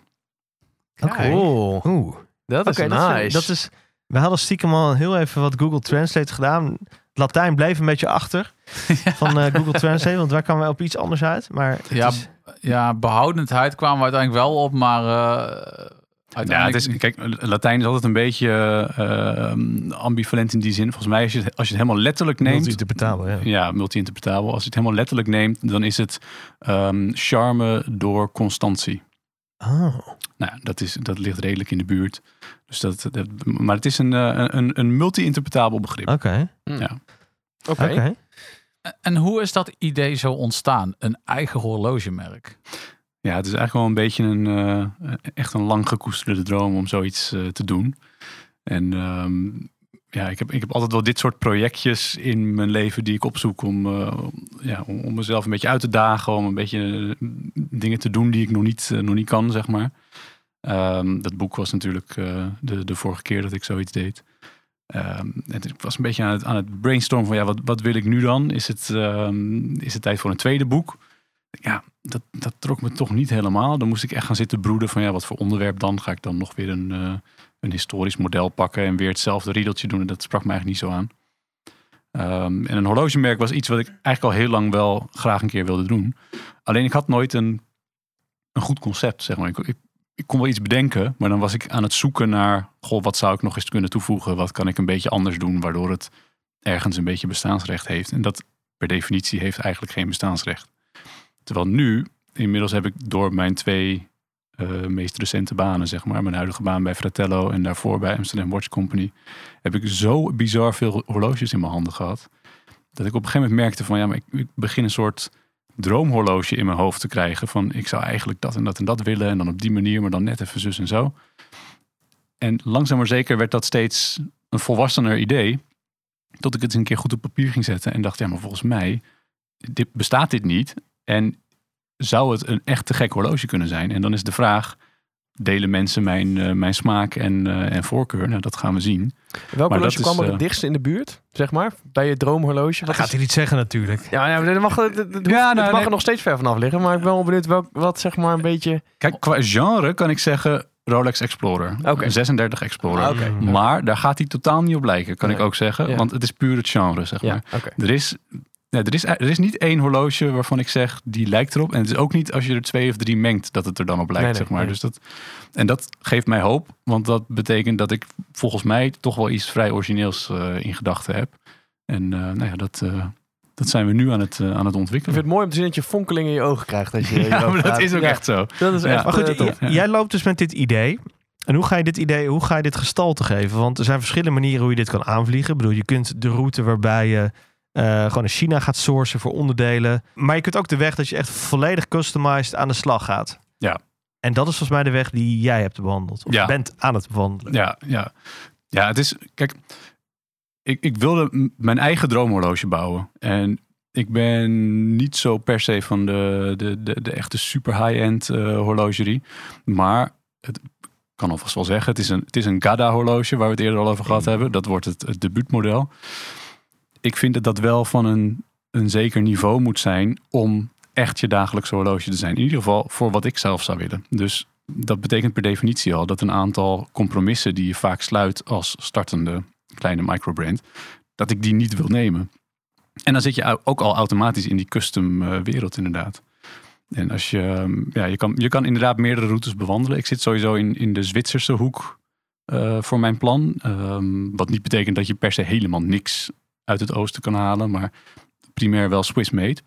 [SPEAKER 2] Oké.
[SPEAKER 6] Cool.
[SPEAKER 2] Oeh.
[SPEAKER 6] Dat is nice.
[SPEAKER 2] dat is. We hadden stiekem al heel even wat Google Translate gedaan. Latijn bleef een beetje achter <laughs> van eh, Google Translate, want daar kwamen we op iets anders uit. Maar
[SPEAKER 3] Ja,
[SPEAKER 2] is-
[SPEAKER 3] Ja, behoudendheid kwamen we uiteindelijk wel op, maar
[SPEAKER 7] Ja, het is, kijk, Latijn is altijd een beetje eh, ambivalent in die zin. Volgens mij, als je, het- als je het helemaal letterlijk neemt.
[SPEAKER 2] multi-interpretabel, ja.
[SPEAKER 7] Ja, multi-interpretabel. Als je het helemaal letterlijk neemt, dan is het ehm, charme door constantie.
[SPEAKER 2] Oh.
[SPEAKER 7] Nou, dat, is, dat ligt redelijk in de buurt. Dus dat, dat, maar het is een, eh, een, een multi-interpretabel begrip.
[SPEAKER 2] Oké.
[SPEAKER 7] Ja.
[SPEAKER 6] Oké.
[SPEAKER 2] Oké.
[SPEAKER 3] En hoe is dat idee zo ontstaan? Een eigen horlogemerk?
[SPEAKER 7] Ja, het is eigenlijk wel een beetje een eh, echt een lang gekoesterde droom om zoiets eh, te doen. En ehm, ja, ik heb, ik heb altijd wel dit soort projectjes in mijn leven die ik opzoek om, eh, ja, om, mezelf een beetje uit te dagen, om een beetje dingen te doen die ik nog niet, nog niet kan, zeg maar. Ehm, dat boek was natuurlijk de, de vorige keer dat ik zoiets deed. Ehm, en ik was een beetje aan het, aan het brainstormen van ja, wat, wat wil ik nu dan? Is het, is het tijd voor een tweede boek? Ja, dat, dat trok me toch niet helemaal. Dan moest ik echt gaan zitten broeden van ja, wat voor onderwerp dan? Ga ik dan nog weer een, eh, een historisch model pakken en weer hetzelfde riedeltje doen? En dat sprak me eigenlijk niet zo aan. Ehm, en een horlogemerk was iets wat ik eigenlijk al heel lang wel graag een keer wilde doen. Alleen ik had nooit een, een goed concept, zeg maar. Ik, ik, ik kon wel iets bedenken, maar dan was ik aan het zoeken naar... Goh, wat zou ik nog eens kunnen toevoegen? Wat kan ik een beetje anders doen, waardoor het ergens een beetje bestaansrecht heeft? En dat per definitie heeft eigenlijk geen bestaansrecht. Terwijl nu, inmiddels heb ik door mijn twee eh, meest recente banen, zeg maar, mijn huidige baan bij Fratello en daarvoor bij Amsterdam Watch Company, heb ik zo bizar veel horloges in mijn handen gehad. Dat ik op een gegeven moment merkte van ja, maar ik, begin een soort droomhorloge in mijn hoofd te krijgen. Van ik zou eigenlijk dat en dat en dat willen. En dan op die manier, maar dan net even zus en zo. En langzaam maar zeker werd dat steeds een volwassener idee. Tot ik het eens een keer goed op papier ging zetten. En dacht, ja, maar volgens mij dit, bestaat dit niet. En zou het een echt te gek horloge kunnen zijn? En dan is de vraag, delen mensen mijn, eh, mijn smaak en, eh, en voorkeur? Nou, dat gaan we zien.
[SPEAKER 6] Welk
[SPEAKER 7] Maar
[SPEAKER 6] horloge
[SPEAKER 7] dat is,
[SPEAKER 6] kwam er
[SPEAKER 7] eh,
[SPEAKER 6] het dichtste in de buurt, zeg maar? Bij je droomhorloge?
[SPEAKER 2] Dat
[SPEAKER 6] Wat
[SPEAKER 2] gaat hij niet zeggen natuurlijk.
[SPEAKER 6] Ja, ja dat mag, dat, dat,
[SPEAKER 7] Ja,
[SPEAKER 6] het
[SPEAKER 7] nou,
[SPEAKER 6] mag
[SPEAKER 7] nee.
[SPEAKER 6] er nog steeds ver vanaf liggen. Maar ik ben wel benieuwd welk, wat zeg maar een beetje...
[SPEAKER 7] Kijk, qua genre kan ik zeggen Rolex Explorer.
[SPEAKER 6] Oké.
[SPEAKER 7] Een 36 Explorer.
[SPEAKER 6] Ah, oké.
[SPEAKER 7] Maar daar gaat hij totaal niet op lijken, kan
[SPEAKER 6] Nee.
[SPEAKER 7] ik ook zeggen.
[SPEAKER 6] Ja.
[SPEAKER 7] Want het is puur het genre, zeg
[SPEAKER 6] Ja,
[SPEAKER 7] maar.
[SPEAKER 6] oké.
[SPEAKER 7] Er is, nee, er, is, er is niet één horloge waarvan ik zeg, die lijkt erop. En het is ook niet als je er twee of drie mengt, dat het er dan op lijkt,
[SPEAKER 6] Nee, nee,
[SPEAKER 7] zeg maar.
[SPEAKER 6] nee.
[SPEAKER 7] Dus dat, en dat geeft mij hoop. Want dat betekent dat ik volgens mij toch wel iets vrij origineels eh, in gedachten heb. En eh, nou ja, dat, eh, dat zijn we nu aan het, aan het
[SPEAKER 6] Ik
[SPEAKER 7] ontwikkelen.
[SPEAKER 6] vind het mooi om te zien dat je fonkeling in je ogen krijgt. Als je <laughs>
[SPEAKER 7] Ja, maar dat is ook
[SPEAKER 6] Ja,
[SPEAKER 7] echt zo.
[SPEAKER 6] Dat is
[SPEAKER 7] Ja.
[SPEAKER 6] echt
[SPEAKER 2] Maar goed,
[SPEAKER 6] tof.
[SPEAKER 2] jij loopt dus met dit idee. En hoe ga je dit idee, hoe ga je dit gestalte geven? Want er zijn verschillende manieren hoe je dit kan aanvliegen. Ik bedoel, je kunt de route waarbij je eh, gewoon in China gaat sourcen voor onderdelen. Maar je kunt ook de weg dat je echt volledig customized aan de slag gaat.
[SPEAKER 7] Ja.
[SPEAKER 2] En dat is volgens mij de weg die jij hebt bewandeld. Of
[SPEAKER 7] Ja.
[SPEAKER 2] bent aan het bewandelen.
[SPEAKER 7] Ja, ja. ja, het is. Kijk, ik, ik wilde mijn eigen droomhorloge bouwen. En ik ben niet zo per se van de, de, de, de echte super high-end eh, horlogerie. Maar het kan alvast wel zeggen, het is een, het is een Gada horloge waar we het eerder al over gehad hebben. Dat wordt het, het debuutmodel. Ik vind dat dat wel van een, een zeker niveau moet zijn om echt je dagelijkse horloge te zijn. In ieder geval voor wat ik zelf zou willen. Dus dat betekent per definitie al dat een aantal compromissen die je vaak sluit als startende kleine microbrand, dat ik die niet wil nemen. En dan zit je ook al automatisch in die custom eh, wereld inderdaad. En als je, ehm, ja, je kan, je kan inderdaad meerdere routes bewandelen. Ik zit sowieso in, in de Zwitserse hoek eh, voor mijn plan. Ehm, wat niet betekent dat je per se helemaal niks uit het oosten kan halen, maar primair wel Swiss-made.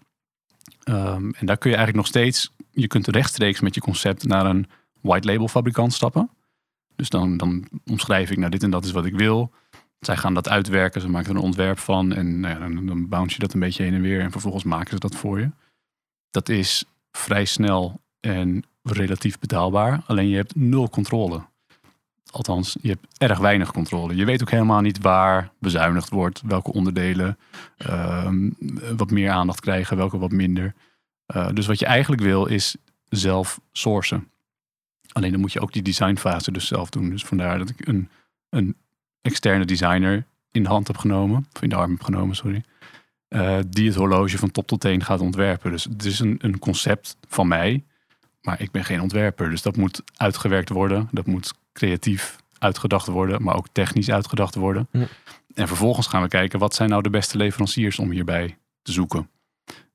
[SPEAKER 7] Ehm, en daar kun je eigenlijk nog steeds, je kunt rechtstreeks met je concept naar een white label fabrikant stappen. Dus dan, dan omschrijf ik, nou dit en dat is wat ik wil. Zij gaan dat uitwerken, ze maken er een ontwerp van en nou dan bounce je dat een beetje heen en weer en vervolgens maken ze dat voor je. Dat is vrij snel en relatief betaalbaar. Alleen je hebt nul controle. Althans, je hebt erg weinig controle. Je weet ook helemaal niet waar bezuinigd wordt, welke onderdelen ehm, wat meer aandacht krijgen, welke wat minder. Eh, dus wat je eigenlijk wil is zelf sourcen. Alleen dan moet je ook die designfase dus zelf doen. Dus vandaar dat ik een, een externe designer in de hand heb genomen, of in de arm heb genomen, sorry. eh, die het horloge van top tot teen gaat ontwerpen. Dus het is een, een concept van mij, maar ik ben geen ontwerper. Dus dat moet uitgewerkt worden. Dat moet creatief uitgedacht worden, maar ook technisch uitgedacht worden.
[SPEAKER 6] Ja.
[SPEAKER 7] En vervolgens gaan we kijken, wat zijn nou de beste leveranciers om hierbij te zoeken?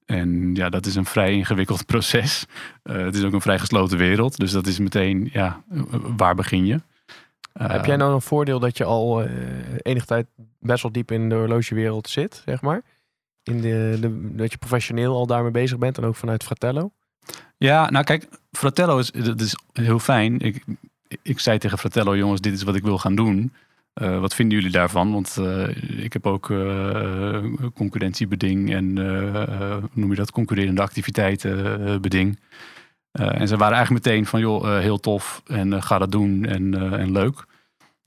[SPEAKER 7] En ja, dat is een vrij ingewikkeld <laughs> proces. Eh, het is ook een vrij gesloten wereld. Dus dat is meteen, ja, eh, waar begin je?
[SPEAKER 6] Heb
[SPEAKER 7] Eh,
[SPEAKER 6] jij nou een voordeel dat je al eh, enige tijd best wel diep in de horlogewereld zit, zeg maar? In de, de, dat je professioneel al daarmee bezig bent en ook vanuit Fratello?
[SPEAKER 7] Ja, nou kijk, Fratello is, dat is heel fijn. Ik, ik zei tegen Fratello, jongens, dit is wat ik wil gaan doen. Eh, wat vinden jullie daarvan? Want eh, ik heb ook eh, concurrentiebeding en hoe noem je dat? Concurrerende activiteiten beding. Eh, en ze waren eigenlijk meteen van, joh, heel tof en ga dat doen en, en leuk.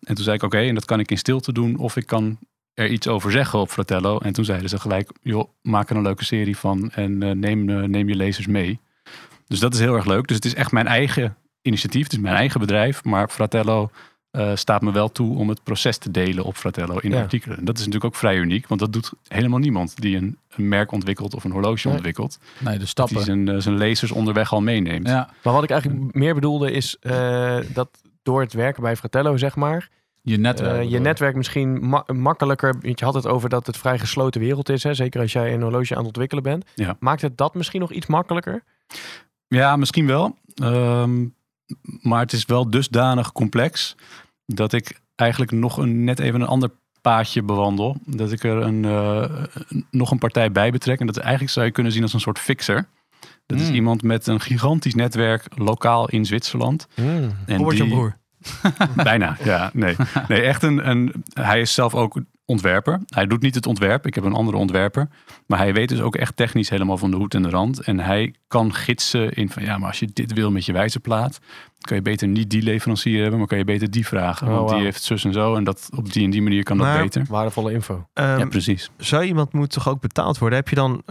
[SPEAKER 7] En toen zei ik, oké, en dat kan ik in stilte doen of ik kan er iets over zeggen op Fratello. En toen zeiden ze gelijk, joh, maak er een leuke serie van en neem, neem je lezers mee. Dus dat is heel erg leuk. Dus het is echt mijn eigen initiatief, het is mijn eigen bedrijf. Maar Fratello eh, staat me wel toe om het proces te delen op Fratello in
[SPEAKER 6] Ja.
[SPEAKER 7] artikelen. En dat is natuurlijk ook vrij uniek, want dat doet helemaal niemand die een, een merk ontwikkelt of een horloge
[SPEAKER 6] Nee.
[SPEAKER 7] ontwikkelt.
[SPEAKER 3] Nee, de
[SPEAKER 7] Die
[SPEAKER 3] stappen.
[SPEAKER 7] zijn, eh, zijn lezers onderweg al meeneemt.
[SPEAKER 3] Ja,
[SPEAKER 6] Maar wat ik eigenlijk meer bedoelde is eh, dat door het werken bij Fratello, zeg maar,
[SPEAKER 3] je netwerk.
[SPEAKER 6] je netwerk misschien ma- makkelijker, want je had het over dat het vrij gesloten wereld is, hè? zeker als jij een horloge aan het ontwikkelen bent.
[SPEAKER 7] Ja.
[SPEAKER 6] Maakt het dat misschien nog iets makkelijker?
[SPEAKER 7] Ja, misschien wel. Ehm, maar het is wel dusdanig complex dat ik eigenlijk nog een, net even een ander paadje bewandel. Dat ik er een, eh, nog een partij bij betrek. En dat eigenlijk zou je kunnen zien als een soort fixer. Dat is
[SPEAKER 3] Hmm.
[SPEAKER 7] iemand met een gigantisch netwerk lokaal in Zwitserland. En
[SPEAKER 2] Robert Jan
[SPEAKER 7] die-
[SPEAKER 2] Broer. <laughs>
[SPEAKER 7] Bijna, ja. Nee, nee echt een, een... Hij is zelf ook ontwerper. Hij doet niet het ontwerp. Ik heb een andere ontwerper. Maar hij weet dus ook echt technisch helemaal van de hoed en de rand. En hij kan gidsen in van... Ja, maar als je dit wil met je wijzerplaat... kan je beter niet die leverancier hebben... maar kan je beter die vragen.
[SPEAKER 6] Oh,
[SPEAKER 7] want die heeft zus en zo. En dat, op die en die manier kan dat
[SPEAKER 2] Maar-
[SPEAKER 7] beter.
[SPEAKER 6] Waardevolle info.
[SPEAKER 2] Ehm,
[SPEAKER 7] ja, precies.
[SPEAKER 2] zou iemand moet toch ook betaald worden? Heb je dan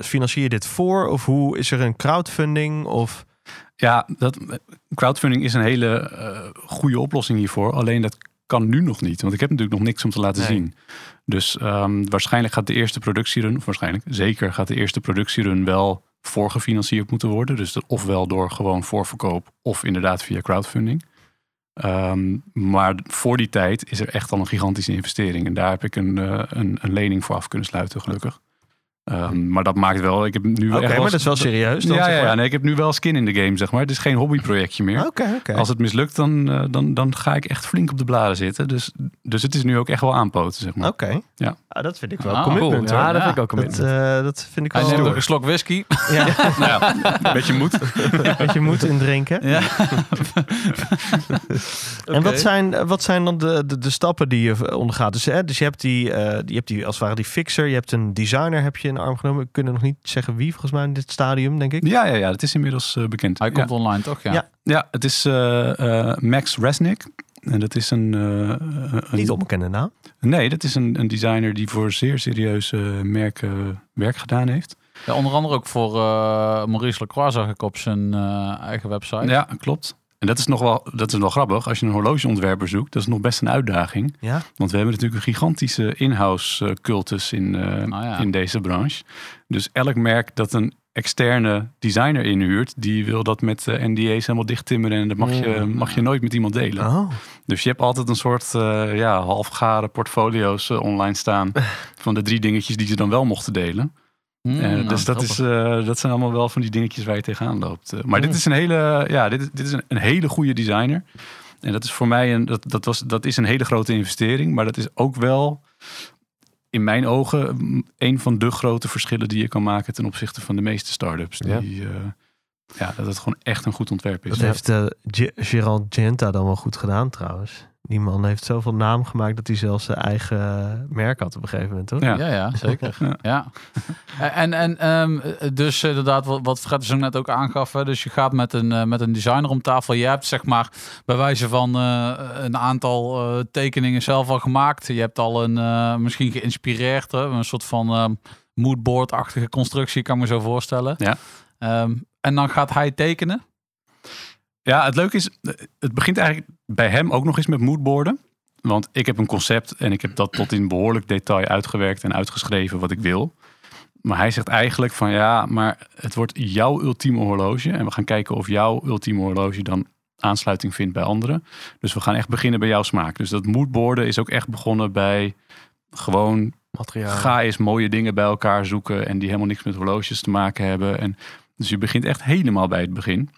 [SPEAKER 2] financier je dit voor of hoe is er een crowdfunding of
[SPEAKER 7] Ja, dat, crowdfunding is een hele eh, goede oplossing hiervoor. Alleen dat kan nu nog niet. Want ik heb natuurlijk nog niks om te laten
[SPEAKER 2] Nee.
[SPEAKER 7] zien. Dus ehm, waarschijnlijk gaat de eerste productierun, of waarschijnlijk zeker gaat de eerste productierun wel voorgefinancierd moeten worden. Dus ofwel door gewoon voorverkoop of inderdaad via crowdfunding. Ehm, maar voor die tijd is er echt al een gigantische investering. En daar heb ik een, eh, een, een lening voor af kunnen sluiten, gelukkig. Ehm, maar dat maakt wel, ik heb nu
[SPEAKER 2] Oké,
[SPEAKER 7] echt
[SPEAKER 2] maar
[SPEAKER 7] wel-
[SPEAKER 2] dat is wel serieus dan,
[SPEAKER 7] ja,
[SPEAKER 2] zeg
[SPEAKER 7] ja,
[SPEAKER 2] maar?
[SPEAKER 7] ja, nee, ik heb nu wel skin in de game, zeg maar. Het is geen hobbyprojectje meer.
[SPEAKER 2] Oké, oké.
[SPEAKER 7] Als het mislukt, dan, eh, dan, dan ga ik echt flink op de bladen zitten. Dus, dus het is nu ook echt wel aanpoten, zeg maar.
[SPEAKER 2] Oké.
[SPEAKER 7] Ja.
[SPEAKER 2] Ah, dat vind ik wel
[SPEAKER 3] Ah,
[SPEAKER 2] commitment.
[SPEAKER 3] cool.
[SPEAKER 6] Ja, dat vind ik ook een
[SPEAKER 2] Dat,
[SPEAKER 6] commitment.
[SPEAKER 2] eh, dat vind ik
[SPEAKER 3] Hij
[SPEAKER 2] wel
[SPEAKER 3] neemt ook
[SPEAKER 2] stoer.
[SPEAKER 3] een slok whisky. <laughs>
[SPEAKER 2] Ja,
[SPEAKER 7] Nou ja, een beetje moed. <laughs>
[SPEAKER 2] dat je moet indrinken.
[SPEAKER 3] Ja. <laughs>
[SPEAKER 2] En wat zijn, wat zijn dan de, de, de stappen die je ondergaat? Dus, hè, dus je hebt die, eh, je hebt die als het ware die fixer, je hebt een designer heb je in de arm genomen. We kunnen nog niet zeggen wie volgens mij in dit stadium, denk ik.
[SPEAKER 7] Ja, ja, ja, dat is inmiddels eh, bekend.
[SPEAKER 3] Hij
[SPEAKER 7] ja.
[SPEAKER 3] komt online, toch? Ja.
[SPEAKER 2] Ja.
[SPEAKER 7] ja, het is eh, eh, Max Resnick. En dat is een... eh, een
[SPEAKER 2] Niet onbekende naam.
[SPEAKER 7] Nee, dat is een, een designer die voor zeer serieuze merken werk gedaan heeft.
[SPEAKER 3] Ja, onder andere ook voor eh, Maurice Lacroix zag ik op zijn eh, eigen website.
[SPEAKER 7] Ja, klopt. En dat is nog wel, dat is wel grappig. Als je een horlogeontwerper zoekt, dat is nog best een uitdaging.
[SPEAKER 2] Ja.
[SPEAKER 7] Want we hebben natuurlijk een gigantische in-house eh, cultus in, eh,
[SPEAKER 3] Nou ja.
[SPEAKER 7] in deze branche. Dus elk merk dat een externe designer inhuurt, die wil dat met eh, NDA's helemaal dicht timmeren en dat mag je, mag je nooit met iemand delen.
[SPEAKER 2] Oh.
[SPEAKER 7] Dus je hebt altijd een soort eh ja, halfgare portfolio's online staan <laughs> van de drie dingetjes die ze dan wel mochten delen.
[SPEAKER 3] Hmm,
[SPEAKER 7] Eh,
[SPEAKER 3] nou,
[SPEAKER 7] dus dat, is, eh, dat zijn allemaal wel van die dingetjes waar je tegenaan loopt. Eh, maar
[SPEAKER 6] Mm.
[SPEAKER 7] dit is een hele, ja, dit, is- dit is een, een hele goede designer. En dat is voor mij een, dat, dat, was, dat is een hele grote investering. Maar dat is ook wel in mijn ogen mm, een van de grote verschillen die je kan maken ten opzichte van de meeste start-ups.
[SPEAKER 6] Ja.
[SPEAKER 7] Die, eh, ja, dat het gewoon echt een goed ontwerp is.
[SPEAKER 2] Dat heeft eh Ge- Gerald Genta dan wel goed gedaan trouwens. Die man heeft zoveel naam gemaakt dat hij zelfs zijn eigen merk had op een gegeven moment, toch?
[SPEAKER 7] Ja.
[SPEAKER 3] Ja, ja, zeker.
[SPEAKER 7] Ja.
[SPEAKER 3] ja. <laughs> En, en ehm, dus inderdaad, wat, wat Fred zo net ook aangaf. Hè, dus je gaat met een, eh, met een designer om tafel. Je hebt zeg maar bij wijze van eh, een aantal eh, tekeningen zelf al gemaakt. Je hebt al een, eh, misschien geïnspireerd, hè, een soort van ehm moodboard-achtige constructie, kan ik me zo voorstellen.
[SPEAKER 7] Ja.
[SPEAKER 3] Ehm, en dan gaat hij tekenen.
[SPEAKER 7] Ja, het leuke is, het begint eigenlijk bij hem ook nog eens met moodboarden. Want ik heb een concept en ik heb dat tot in behoorlijk detail uitgewerkt en uitgeschreven wat ik wil. Maar hij zegt eigenlijk van ja, maar het wordt jouw ultieme horloge. En we gaan kijken of jouw ultieme horloge dan aansluiting vindt bij anderen. Dus we gaan echt beginnen bij jouw smaak. Dus dat moodboarden is ook echt begonnen bij gewoon
[SPEAKER 6] Materiaal.
[SPEAKER 7] ga eens mooie dingen bij elkaar zoeken en die helemaal niks met horloges te maken hebben. En dus je begint echt helemaal bij het begin.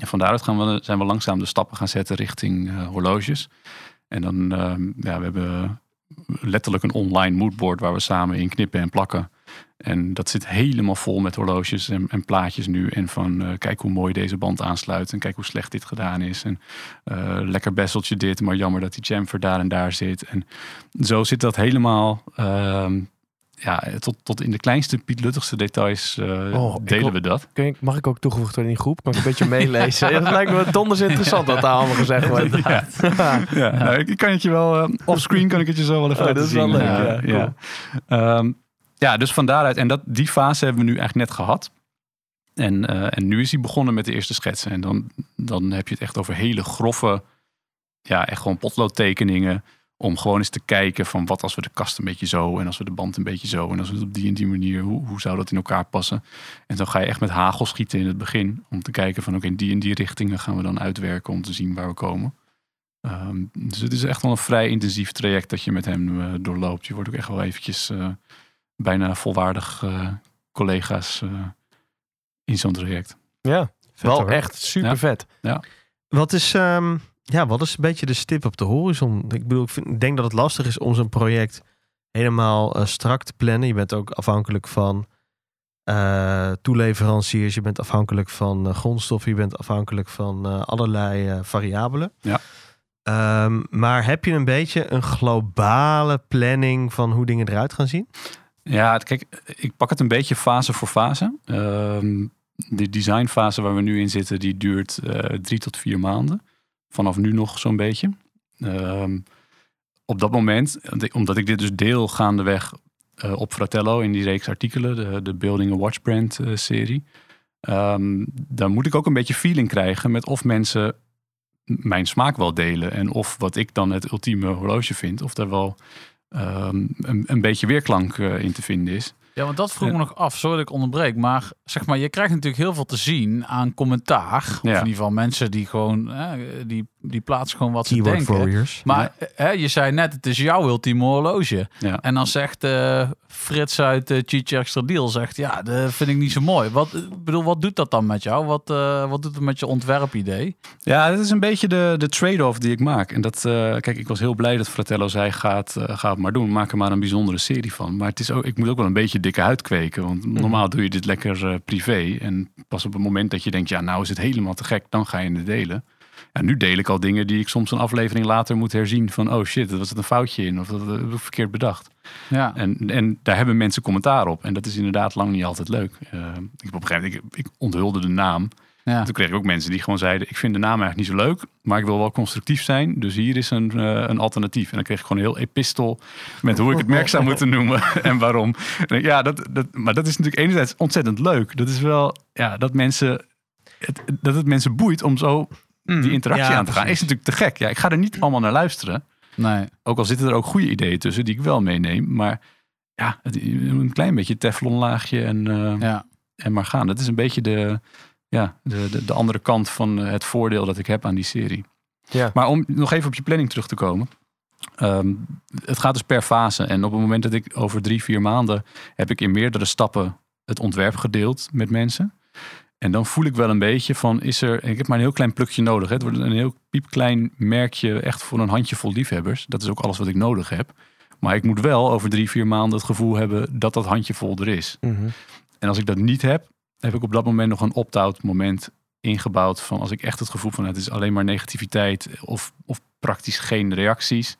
[SPEAKER 7] En van daaruit gaan we, zijn we langzaam de stappen gaan zetten richting eh, horloges. En dan, ehm, ja, we hebben letterlijk een online moodboard waar we samen in knippen en plakken. En dat zit helemaal vol met horloges en, en plaatjes nu. En van eh, kijk hoe mooi deze band aansluit. En kijk hoe slecht dit gedaan is. En eh, lekker besseltje dit, maar jammer dat die chamfer daar en daar zit. En zo zit dat helemaal ehm, ja, tot, tot in de kleinste pietluttigste details eh,
[SPEAKER 6] Oh,
[SPEAKER 7] delen we dat.
[SPEAKER 6] Ik- Mag ik ook toegevoegd worden in die groep? Kan ik een beetje meelezen? <laughs> Ja, dat lijkt me donders interessant wat daar allemaal gezegd wordt. <laughs>
[SPEAKER 7] Ja. Ja, nou, ik, ik kan het je wel eh, offscreen kan ik het je zo wel even
[SPEAKER 6] Oh,
[SPEAKER 7] laten
[SPEAKER 6] dat is wel
[SPEAKER 7] zien.
[SPEAKER 6] leuk, ja,
[SPEAKER 7] ja. Ehm, ja, dus van daaruit. En dat, die fase hebben we nu eigenlijk net gehad. En, eh, en nu is hij begonnen met de eerste schetsen. En dan, dan heb je het echt over hele grove, ja, echt gewoon potloodtekeningen. Om gewoon eens te kijken van wat als we de kast een beetje zo en als we de band een beetje zo en als we het op die en die manier, hoe, hoe zou dat in elkaar passen? En dan ga je echt met hagel schieten in het begin om te kijken van oké, in die en die richtingen gaan we dan uitwerken om te zien waar we komen. Ehm, dus het is echt wel een vrij intensief traject dat je met hem eh, doorloopt. Je wordt ook echt wel eventjes eh, bijna volwaardig eh, collega's eh, in zo'n traject.
[SPEAKER 6] Ja,
[SPEAKER 2] Vet,
[SPEAKER 6] wel
[SPEAKER 2] hoor.
[SPEAKER 6] echt super vet.
[SPEAKER 2] Wat is, ehm, ja, wat is een beetje de stip op de horizon? Ik bedoel, ik, vind, ik denk dat het lastig is om zo'n project helemaal eh, strak te plannen. Je bent ook afhankelijk van eh, toeleveranciers. Je bent afhankelijk van eh, grondstoffen. Je bent afhankelijk van allerlei variabelen.
[SPEAKER 7] Ja.
[SPEAKER 2] Ehm, maar heb je een beetje een globale planning van hoe dingen eruit gaan zien?
[SPEAKER 7] Ja, kijk, ik pak het een beetje fase voor fase. Ehm, de designfase waar we nu in zitten, die duurt drie tot vier maanden. Vanaf nu nog zo'n beetje. Ehm, op dat moment, omdat ik dit dus deel gaandeweg eh, op Fratello in die reeks artikelen, de, de Building a Watch Brand eh, serie. ehm, dan moet ik ook een beetje feeling krijgen met of mensen mijn smaak wel delen. En of wat ik dan het ultieme horloge vind, of daar wel ehm, een, beetje weerklank eh, in te vinden is.
[SPEAKER 3] Ja, want dat vroeg me nog af. Sorry dat ik onderbreek. Maar zeg maar, je krijgt natuurlijk heel veel te zien aan commentaar. Of in ieder geval mensen die gewoon, die, die plaatsen gewoon wat ze denken.
[SPEAKER 2] warriors.
[SPEAKER 3] Maar hè, je zei net, het is jouw ultieme horloge.
[SPEAKER 7] Ja.
[SPEAKER 3] En dan zegt eh, Frits uit uh, Cheech Extra Deal, zegt, ja, dat vind ik niet zo mooi. Wat, ik bedoel, wat doet dat dan met jou? Wat, eh, wat doet het met je ontwerpidee?
[SPEAKER 7] Ja, dat is een beetje de, de trade-off die ik maak. En dat, eh, kijk, ik was heel blij dat Fratello zei: gaat, eh, ga het maar doen. Maak er maar een bijzondere serie van. Maar het is ook, ik moet ook wel een beetje dikke huid kweken. Want normaal doe je dit lekker eh, privé. En pas op het moment dat je denkt: ja, nou is het helemaal te gek, dan ga je het delen. En nu deel ik al dingen die ik soms een aflevering later moet herzien. Van oh shit, dat was het een foutje in. Of dat heb ik verkeerd bedacht.
[SPEAKER 3] Ja,
[SPEAKER 7] En, en daar hebben mensen commentaar op. En dat is inderdaad lang niet altijd leuk. Eh, ik, op een gegeven moment, ik, ik onthulde de naam.
[SPEAKER 3] ja.
[SPEAKER 7] Toen kreeg ik ook mensen die gewoon zeiden: Ik vind de naam eigenlijk niet zo leuk, maar ik wil wel constructief zijn. Dus hier is een, eh, een alternatief. En dan kreeg ik gewoon een heel epistel met hoe ik het merk zou moeten noemen <laughs> en waarom. En ja, dat, dat, maar dat is natuurlijk enerzijds ontzettend leuk. Dat is wel ja, dat mensen. Het, dat het mensen boeit om zo die interactie
[SPEAKER 2] ja,
[SPEAKER 7] aan te gaan.
[SPEAKER 2] precies.
[SPEAKER 7] Is natuurlijk te gek. Ja, ik ga er niet allemaal naar luisteren.
[SPEAKER 3] Nee.
[SPEAKER 7] Ook al zitten er ook goede ideeën tussen die ik wel meeneem. Maar ja, het- een klein beetje teflonlaagje en, eh,
[SPEAKER 3] Ja.
[SPEAKER 7] en maar gaan. Dat is een beetje de, ja, de, de, de andere kant van eh, het voordeel dat ik heb aan die serie.
[SPEAKER 6] Ja.
[SPEAKER 7] Maar om nog even op je planning terug te komen. Ehm, het gaat dus per fase. En op het moment dat ik over drie, vier maanden heb ik in meerdere stappen het ontwerp gedeeld met mensen. En dan voel ik wel een beetje van, is er, ik heb maar een heel klein plukje nodig. Hè. Het wordt een heel piepklein merkje, echt voor een handjevol liefhebbers. Dat is ook alles wat ik nodig heb. Maar ik moet wel over drie, vier maanden het gevoel hebben dat dat handjevol er is.
[SPEAKER 6] Mhm.
[SPEAKER 7] En als ik dat niet heb, heb ik op dat moment nog een opt-out moment ingebouwd van als ik echt het gevoel van het is alleen maar negativiteit of, of praktisch geen reacties,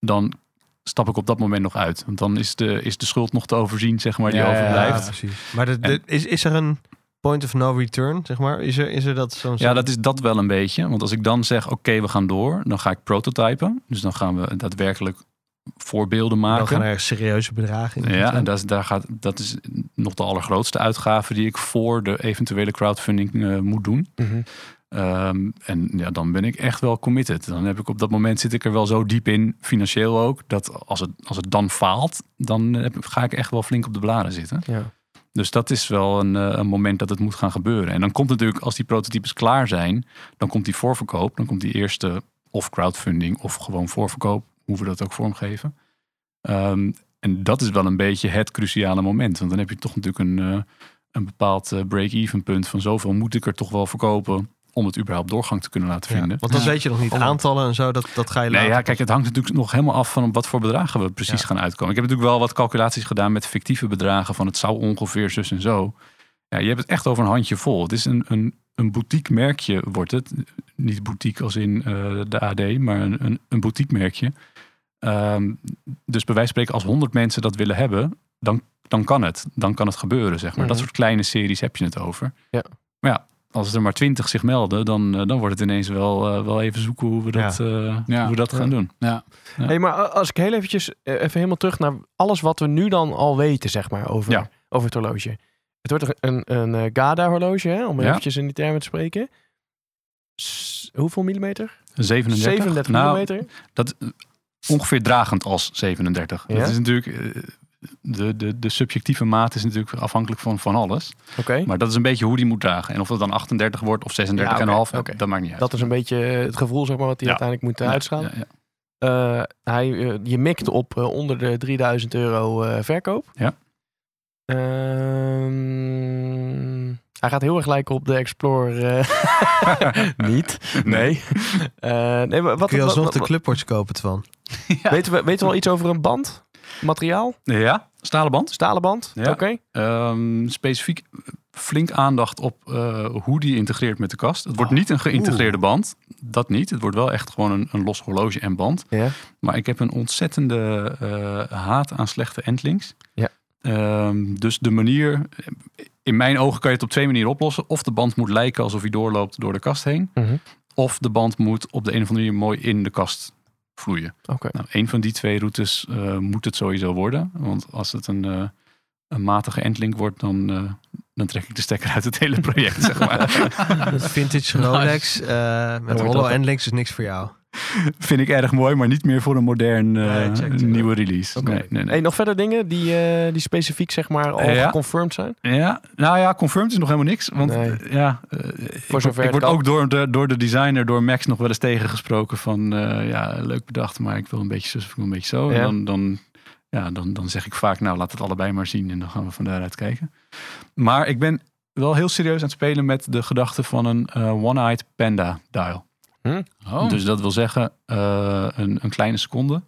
[SPEAKER 7] dan stap ik op dat moment nog uit. Want dan is de, is de schuld nog te overzien, zeg maar, die
[SPEAKER 2] Ja,
[SPEAKER 7] overblijft.
[SPEAKER 2] ja, precies. Maar de, de- is, is er een point of no return, zeg maar? Is er, is er dat zo'n...
[SPEAKER 7] Ja, dat is dat wel een beetje. Want als ik dan zeg, oké, we gaan door, dan ga ik prototypen. Dus dan gaan we daadwerkelijk voorbeelden
[SPEAKER 2] Dan
[SPEAKER 7] maken.
[SPEAKER 2] gaan er serieuze bedragen in.
[SPEAKER 7] Ja, en dat is, daar gaat, dat is nog de allergrootste uitgave die ik voor de eventuele crowdfunding eh, moet doen.
[SPEAKER 6] Mhm.
[SPEAKER 7] Ehm, en ja, dan ben ik echt wel committed. Dan heb ik op dat moment zit ik er wel zo diep in, financieel ook, dat als het, als het dan faalt, dan heb, ga ik echt wel flink op de blaren zitten.
[SPEAKER 6] Ja.
[SPEAKER 7] Dus dat is wel een, eh, een moment dat het moet gaan gebeuren. En dan komt natuurlijk, als die prototypes klaar zijn, dan komt die voorverkoop, dan komt die eerste of crowdfunding of gewoon voorverkoop, hoe we dat ook vormgeven. Ehm, en dat is wel een beetje het cruciale moment. Want dan heb je toch natuurlijk een, eh, een bepaald eh, break-even punt van zoveel moet ik er toch wel verkopen om het überhaupt doorgang te kunnen laten
[SPEAKER 2] Ja,
[SPEAKER 7] vinden.
[SPEAKER 2] want dan weet je nog niet aantallen en zo, dat, dat ga je
[SPEAKER 7] Nee,
[SPEAKER 2] later
[SPEAKER 7] ja, kijk, het hangt natuurlijk nog helemaal af van op wat voor bedragen we precies
[SPEAKER 2] Ja.
[SPEAKER 7] gaan uitkomen. Ik heb natuurlijk wel wat calculaties gedaan met fictieve bedragen van het zou ongeveer zus en zo. Ja, je hebt het echt over een handje vol. Het is een, een, een boutique merkje wordt het. Niet boutique als in eh, de AD, maar een, een, een boutique merkje. Ehm, dus bij wijze van spreken, als 100 mensen dat willen hebben, dan, dan kan het. Dan kan het gebeuren, zeg maar. Dat
[SPEAKER 6] Mhm.
[SPEAKER 7] soort kleine series heb je het over.
[SPEAKER 6] Ja.
[SPEAKER 7] Maar ja, als er maar 20 zich melden, dan, eh, dan wordt het ineens wel, eh, wel even zoeken hoe we dat, eh,
[SPEAKER 3] Ja.
[SPEAKER 7] hoe we dat gaan doen.
[SPEAKER 3] Ja.
[SPEAKER 7] Ja.
[SPEAKER 6] Hey, maar als ik heel eventjes eh, even helemaal terug naar alles wat we nu dan al weten, zeg maar, over,
[SPEAKER 7] Ja.
[SPEAKER 6] over het horloge. Het wordt een, een, een GADA-horloge, hè, om
[SPEAKER 7] Ja.
[SPEAKER 6] eventjes in die termen te spreken. S- hoeveel millimeter?
[SPEAKER 7] 37,
[SPEAKER 6] 37
[SPEAKER 7] nou,
[SPEAKER 6] millimeter.
[SPEAKER 7] Dat, eh, ongeveer dragend als 37.
[SPEAKER 6] Ja?
[SPEAKER 7] Dat is natuurlijk... De, de, de subjectieve maat is natuurlijk afhankelijk van, van alles.
[SPEAKER 6] Oké.
[SPEAKER 7] Maar dat is een beetje hoe die moet dragen. En of het dan 38 wordt of 36 en
[SPEAKER 6] Ja,
[SPEAKER 7] een
[SPEAKER 6] oké,
[SPEAKER 7] half,
[SPEAKER 6] oké.
[SPEAKER 7] dat maakt niet uit.
[SPEAKER 6] Dat is een beetje het gevoel, zeg maar, wat hij
[SPEAKER 7] Ja.
[SPEAKER 6] uiteindelijk moet eh,
[SPEAKER 7] Ja,
[SPEAKER 6] uitschalen.
[SPEAKER 7] ja, ja.
[SPEAKER 6] Eh, hij, eh, je mikt op onder de 3000 euro eh, verkoop.
[SPEAKER 7] Ja.
[SPEAKER 6] Ehm, hij gaat heel erg lijken op de Explorer. eh, <laughs> <laughs> niet. Nee. Eh, nee maar wat,
[SPEAKER 2] Kun je
[SPEAKER 6] wat-
[SPEAKER 2] alsnog
[SPEAKER 6] wat-
[SPEAKER 2] de clubwatch kopen van.
[SPEAKER 6] weten, we, weten we al iets over een band? Materiaal?
[SPEAKER 7] Ja, stalen band.
[SPEAKER 6] Stalen band?
[SPEAKER 7] Ja.
[SPEAKER 6] Oké.
[SPEAKER 7] Ehm, specifiek flink aandacht op eh, hoe die integreert met de kast. Het wordt
[SPEAKER 6] Oh,
[SPEAKER 7] niet een geïntegreerde band. Dat niet. Het wordt wel echt gewoon een, een los horloge en band.
[SPEAKER 6] Ja.
[SPEAKER 7] Maar ik heb een ontzettende eh, haat aan slechte endlinks.
[SPEAKER 6] Ja.
[SPEAKER 7] Ehm, dus de manier... In mijn ogen kan je het op twee manieren oplossen. Of de band moet lijken alsof hij doorloopt door de kast heen.
[SPEAKER 6] Mhm.
[SPEAKER 7] Of de band moet op de een of andere manier mooi in de kast vloeien.
[SPEAKER 6] Oké.
[SPEAKER 7] Nou, een van die twee routes eh, moet het sowieso worden. Want als het een, eh, een matige endlink wordt, dan, eh, dan trek ik de stekker uit het hele project, zeg maar. <laughs>
[SPEAKER 2] Dat vintage <laughs> Rolex eh, met Hollow Endlinks is niks voor jou. <laughs>
[SPEAKER 7] Vind ik erg mooi, maar niet meer voor een modern eh,
[SPEAKER 2] check,
[SPEAKER 7] nieuwe release. Nee, nee, nee.
[SPEAKER 6] Hey, nog verder dingen die, eh, die specifiek zeg maar al
[SPEAKER 7] Ja.
[SPEAKER 6] geconfirmed zijn?
[SPEAKER 7] Ja, nou ja, confirmed is nog helemaal niks. Want eh, ja, ik, word-
[SPEAKER 6] zover
[SPEAKER 7] ik word ook door de, door de designer, door Max nog wel eens tegengesproken van ja, leuk bedacht, maar ik wil een beetje zo, ik wil een beetje zo. En dan, dan, ja, dan, dan zeg ik vaak, nou laat het allebei maar zien en dan gaan we van daaruit kijken. Maar ik ben wel heel serieus aan het spelen met de gedachte van een one-eyed panda dial.
[SPEAKER 3] Oh.
[SPEAKER 7] Dus dat wil zeggen eh, een, een kleine seconde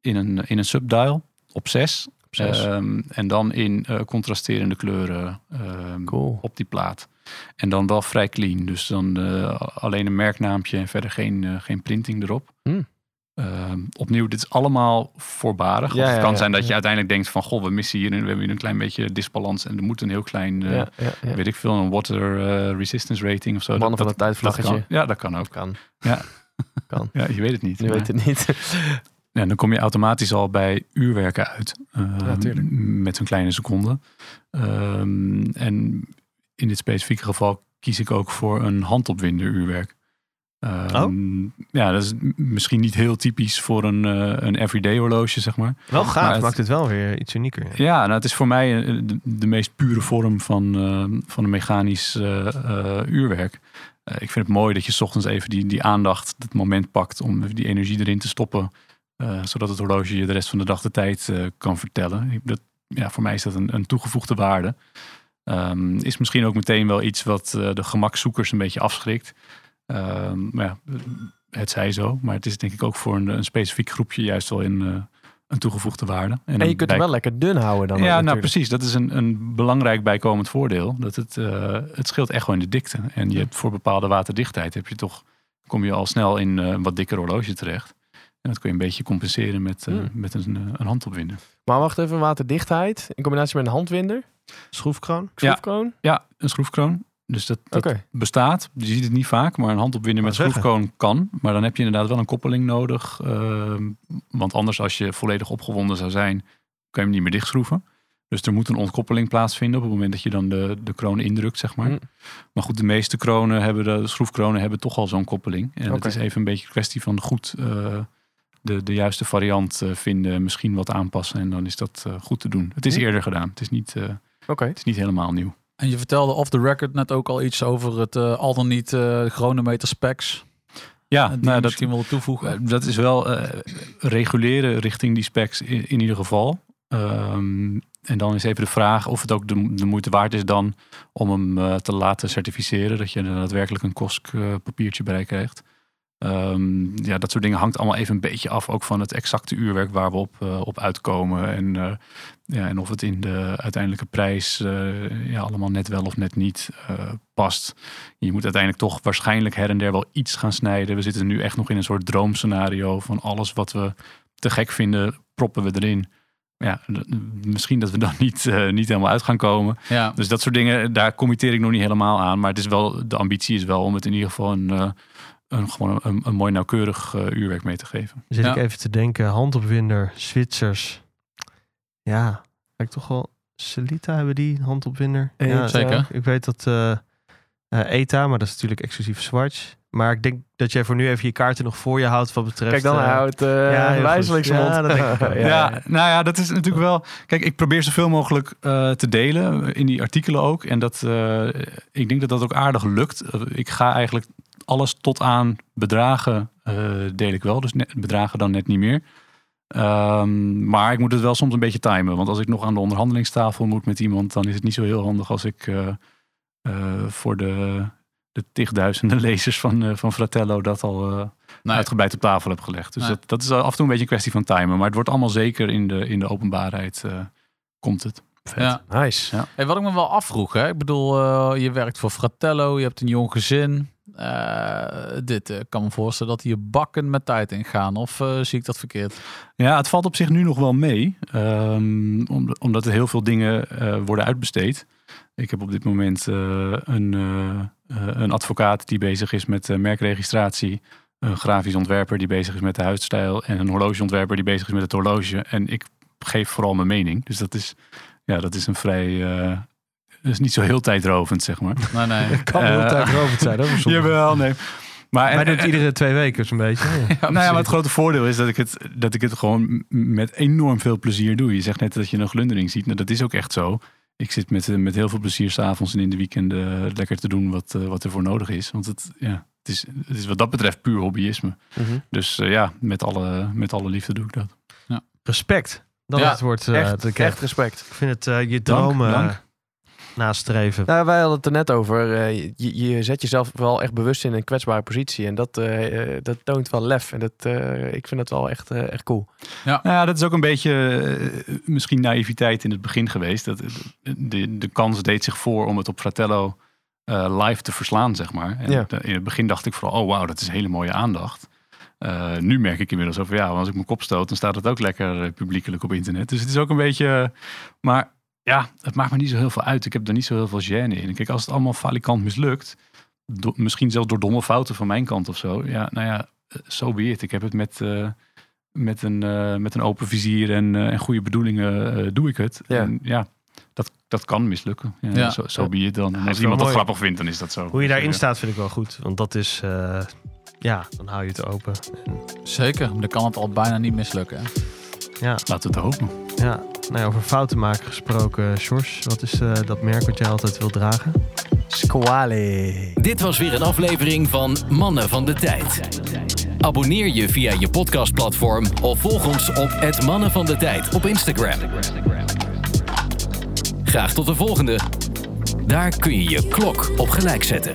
[SPEAKER 7] in een, in een subdial op 6.
[SPEAKER 6] zes.
[SPEAKER 7] en dan in eh, contrasterende kleuren ehm,
[SPEAKER 6] Cool.
[SPEAKER 7] op die plaat. En dan wel vrij clean. Dus dan eh, alleen een merknaampje en verder geen, eh, geen printing erop.
[SPEAKER 6] Hmm.
[SPEAKER 7] Ehm, opnieuw, dit is allemaal voorbarig.
[SPEAKER 6] Ja,
[SPEAKER 7] het
[SPEAKER 6] ja,
[SPEAKER 7] kan
[SPEAKER 6] ja,
[SPEAKER 7] zijn dat
[SPEAKER 6] ja.
[SPEAKER 7] je uiteindelijk denkt van... goh, we missen hier, we hebben hier een klein beetje disbalans... en er moet een heel klein, eh,
[SPEAKER 6] ja, ja, ja.
[SPEAKER 7] weet ik veel, een water eh, resistance rating of zo.
[SPEAKER 6] Mannen
[SPEAKER 7] Dat-
[SPEAKER 6] van het tijdvlaggetje.
[SPEAKER 7] kan. Ja, dat kan ook.
[SPEAKER 6] Kan.
[SPEAKER 7] Ja, <laughs> je weet het niet.
[SPEAKER 6] Je
[SPEAKER 7] Maar-
[SPEAKER 6] weet het niet. <laughs>
[SPEAKER 7] Ja, dan kom je automatisch al bij uurwerken uit.
[SPEAKER 6] Ja, tuurlijk.
[SPEAKER 7] met een kleine seconde. Ehm, en in dit specifieke geval kies ik ook voor een handopwinder uurwerk. Ehm, Ja, dat is misschien niet heel typisch voor een, eh, een everyday horloge, zeg maar.
[SPEAKER 2] Wel
[SPEAKER 7] Maar
[SPEAKER 2] gaaf,
[SPEAKER 7] het-
[SPEAKER 2] maakt het wel weer iets unieker.
[SPEAKER 7] Ja, nou, het is voor mij eh, de, de meest pure vorm van, eh, van een mechanisch eh, uurwerk. Ik vind het mooi dat je 's ochtends even die, die aandacht, het moment pakt om die energie erin te stoppen. zodat het horloge je de rest van de dag de tijd kan vertellen. Ik- Dat, ja, voor mij is dat een, een toegevoegde waarde. Ehm, is misschien ook meteen wel iets wat de gemakzoekers een beetje afschrikt. Ehm, maar ja, het zij zo. Maar het is denk ik ook voor een, een specifiek groepje juist wel een, eh, een toegevoegde waarde.
[SPEAKER 6] En je kunt hem
[SPEAKER 7] bij-
[SPEAKER 6] wel lekker dun houden dan.
[SPEAKER 7] ja, nou precies. Dat is een, een belangrijk bijkomend voordeel. Dat het, eh, het scheelt echt gewoon in de dikte. En je hebt voor bepaalde waterdichtheid heb je toch, kom je al snel in eh, een wat dikker horloge terecht. En dat kun je een beetje compenseren met,
[SPEAKER 6] Hmm.
[SPEAKER 7] met een, een handopwinder.
[SPEAKER 6] Maar wacht even, waterdichtheid in combinatie met een handwinder.
[SPEAKER 2] Schroefkroon.
[SPEAKER 7] Ja.
[SPEAKER 6] Schroefkroon?
[SPEAKER 7] Ja, een schroefkroon. Dus dat, dat bestaat. Je ziet het niet vaak, maar een handopwinder met
[SPEAKER 2] Wou zeggen.
[SPEAKER 7] schroefkroon kan. Maar dan heb je inderdaad wel een koppeling nodig. Ehm, want anders als je volledig opgewonden zou zijn, kan je hem niet meer dichtschroeven. Dus er moet een ontkoppeling plaatsvinden op het moment dat je dan de, de kroon indrukt, zeg maar.
[SPEAKER 6] Hm.
[SPEAKER 7] Maar goed, de meeste kronen hebben, de, schroefkronen hebben toch al zo'n koppeling. En het is even een beetje een kwestie van goed eh, de, de juiste variant eh, vinden, misschien wat aanpassen. En dan is dat eh, goed te doen. Het is
[SPEAKER 6] Hm.
[SPEAKER 7] eerder gedaan. Het is niet,
[SPEAKER 6] Oké.
[SPEAKER 7] het is niet helemaal nieuw.
[SPEAKER 3] En je vertelde off the record net ook al iets over het eh, al dan niet eh chronometer specs.
[SPEAKER 7] Ja,
[SPEAKER 3] eh, die
[SPEAKER 7] nou, dat,
[SPEAKER 3] wilde toevoegen.
[SPEAKER 7] Dat is wel reguleren richting die specs in, in ieder geval. Ehm, en dan is even de vraag of het ook de, de moeite waard is dan om hem te laten certificeren. Dat je er daadwerkelijk een KOSK eh, papiertje bij krijgt. Ehm, ja, dat soort dingen hangt allemaal even een beetje af. Ook van het exacte uurwerk waar we op, eh, op uitkomen. En, eh, ja, en of het in de uiteindelijke prijs eh, ja, allemaal net wel of net niet past. Je moet uiteindelijk toch waarschijnlijk her en der wel iets gaan snijden. We zitten nu echt nog in een soort droomscenario van alles wat we te gek vinden, proppen we erin. Ja, misschien dat we dan <laughs> niet, niet helemaal uit gaan komen.
[SPEAKER 3] ja.
[SPEAKER 7] Dus dat soort dingen, daar committeer ik nog niet helemaal aan. Maar het is wel, de ambitie is wel om het in ieder geval een, een, gewoon een, een mooi nauwkeurig eh, uurwerk mee te geven.
[SPEAKER 2] Zit
[SPEAKER 3] Ja.
[SPEAKER 2] ik even te denken, handopwinder, Zwitsers. Ja, ik toch wel... Celita hebben die handopwinder. Ja,
[SPEAKER 3] zeker.
[SPEAKER 2] Ik weet dat eh eh, ETA, maar dat is natuurlijk exclusief Swatch. Maar ik denk dat jij voor nu even je kaarten nog voor je houdt wat betreft...
[SPEAKER 6] Kijk, dan houdt uh,
[SPEAKER 2] ja, Ja,
[SPEAKER 6] mond.
[SPEAKER 2] dat denk ik ook. <laughs>
[SPEAKER 7] Ja,
[SPEAKER 6] ja.
[SPEAKER 7] nou ja, dat is natuurlijk wel. Kijk, ik probeer zoveel mogelijk eh, te delen in die artikelen ook. En dat, eh, ik denk dat dat ook aardig lukt. Ik ga eigenlijk alles tot aan bedragen eh, deel ik wel. Dus net, bedragen dan net niet meer. Ehm, maar ik moet het wel soms een beetje timen. Want als ik nog aan de onderhandelingstafel moet met iemand, dan is het niet zo heel handig als ik eh, eh, voor de, de tigduizenden <laughs> lezers van, eh, van Fratello dat al eh,
[SPEAKER 3] Nee.
[SPEAKER 7] uitgebreid op tafel heb gelegd. Dus
[SPEAKER 3] Nee.
[SPEAKER 7] dat, dat is af en toe een beetje een kwestie van timen. Maar het wordt allemaal zeker in de, in de openbaarheid eh, komt het.
[SPEAKER 3] Ja.
[SPEAKER 6] Nice.
[SPEAKER 7] Ja.
[SPEAKER 3] Hey, wat ik me wel afvroeg, hè? ik bedoel, eh, je werkt voor Fratello, je hebt een jong gezin. Eh, dit eh, kan me voorstellen dat hier bakken met tijd ingaan. Of eh, zie ik dat verkeerd?
[SPEAKER 7] Ja, het valt op zich nu nog wel mee. ehm, om- omdat er heel veel dingen worden uitbesteed. Ik heb op dit moment een, een advocaat die bezig is met merkregistratie. Een grafisch ontwerper die bezig is met de huisstijl. En een horlogeontwerper die bezig is met het horloge. En ik geef vooral mijn mening. Dus dat is, ja, dat is een vrij... dat is niet zo heel tijdrovend, zeg maar.
[SPEAKER 3] Nee, nee. <laughs>
[SPEAKER 2] kan wel
[SPEAKER 7] Eh,
[SPEAKER 2] tijd rovend zijn. <laughs>
[SPEAKER 7] Jawel, nee. Maar,
[SPEAKER 2] Wij doen het iedere twee weken zo'n beetje. Ja. <laughs>
[SPEAKER 3] Ja,
[SPEAKER 7] nou ja, maar het grote voordeel is dat ik het, dat ik het gewoon met enorm veel plezier doe. Je zegt net dat je een glundering ziet. Nou, dat is ook echt zo. Ik zit met, met heel veel plezier s'avonds en in de weekenden eh, lekker te doen wat, eh, wat er voor nodig is. Want het, ja, het, is, het is wat dat betreft puur hobbyisme.
[SPEAKER 6] Mhm.
[SPEAKER 7] Dus ja, met alle, met alle liefde doe ik dat.
[SPEAKER 2] Respect. Dat
[SPEAKER 3] Ja,
[SPEAKER 2] is het woord. eh,
[SPEAKER 6] Echt, echt respect.
[SPEAKER 2] Ik vind het eh, je dromen
[SPEAKER 7] dank.
[SPEAKER 2] eh, nastreven.
[SPEAKER 6] Nou, wij hadden het er net over. eh, je, je zet jezelf wel echt bewust in een kwetsbare positie. En dat, eh, eh, dat toont wel lef. En dat, eh, ik vind dat wel echt, eh, echt cool.
[SPEAKER 7] Nou ja, dat is ook een beetje misschien naïviteit in het begin geweest. Dat, de, de kans deed zich voor om het op Fratello eh, live te verslaan, zeg maar. En
[SPEAKER 6] Ja.
[SPEAKER 7] in het begin dacht ik vooral, oh wauw, dat is hele mooie aandacht. Eh, nu merk ik inmiddels over, ja, als ik mijn kop stoot, dan staat het ook lekker publiekelijk op internet. Dus het is ook een beetje, maar ja, het maakt me niet zo heel veel uit. Ik heb er niet zo heel veel gêne in. Kijk, als het allemaal falikant mislukt, do- misschien zelfs door domme fouten van mijn kant of zo. Ja, nou ja, zo be it. Ik heb het met, eh, met, een, eh, met een open vizier en, eh, en goede bedoelingen eh, doe ik het.
[SPEAKER 6] Ja.
[SPEAKER 7] En ja, dat, dat kan mislukken. Ja,
[SPEAKER 3] Ja.
[SPEAKER 7] Zo, zo be it dan. Als iemand dat
[SPEAKER 2] mooi.
[SPEAKER 7] grappig vindt, dan is dat zo.
[SPEAKER 2] Hoe je daarin
[SPEAKER 7] eh,
[SPEAKER 2] staat vind ik wel goed. Want dat is, eh, ja, dan hou je het open.
[SPEAKER 3] Zeker, maar dan kan het al bijna niet mislukken. hè.
[SPEAKER 2] Ja,
[SPEAKER 7] Laten we het hopen.
[SPEAKER 2] ja. Nou ja, over fouten maken gesproken, Sjors. Wat is eh, dat merk wat jij altijd wil dragen?
[SPEAKER 6] Squale.
[SPEAKER 4] Dit was weer een aflevering van Mannen van de Tijd. Abonneer je via je podcastplatform of volg ons op het Mannen van de Tijd op Instagram. Graag tot de volgende. Daar kun je je klok op gelijk zetten.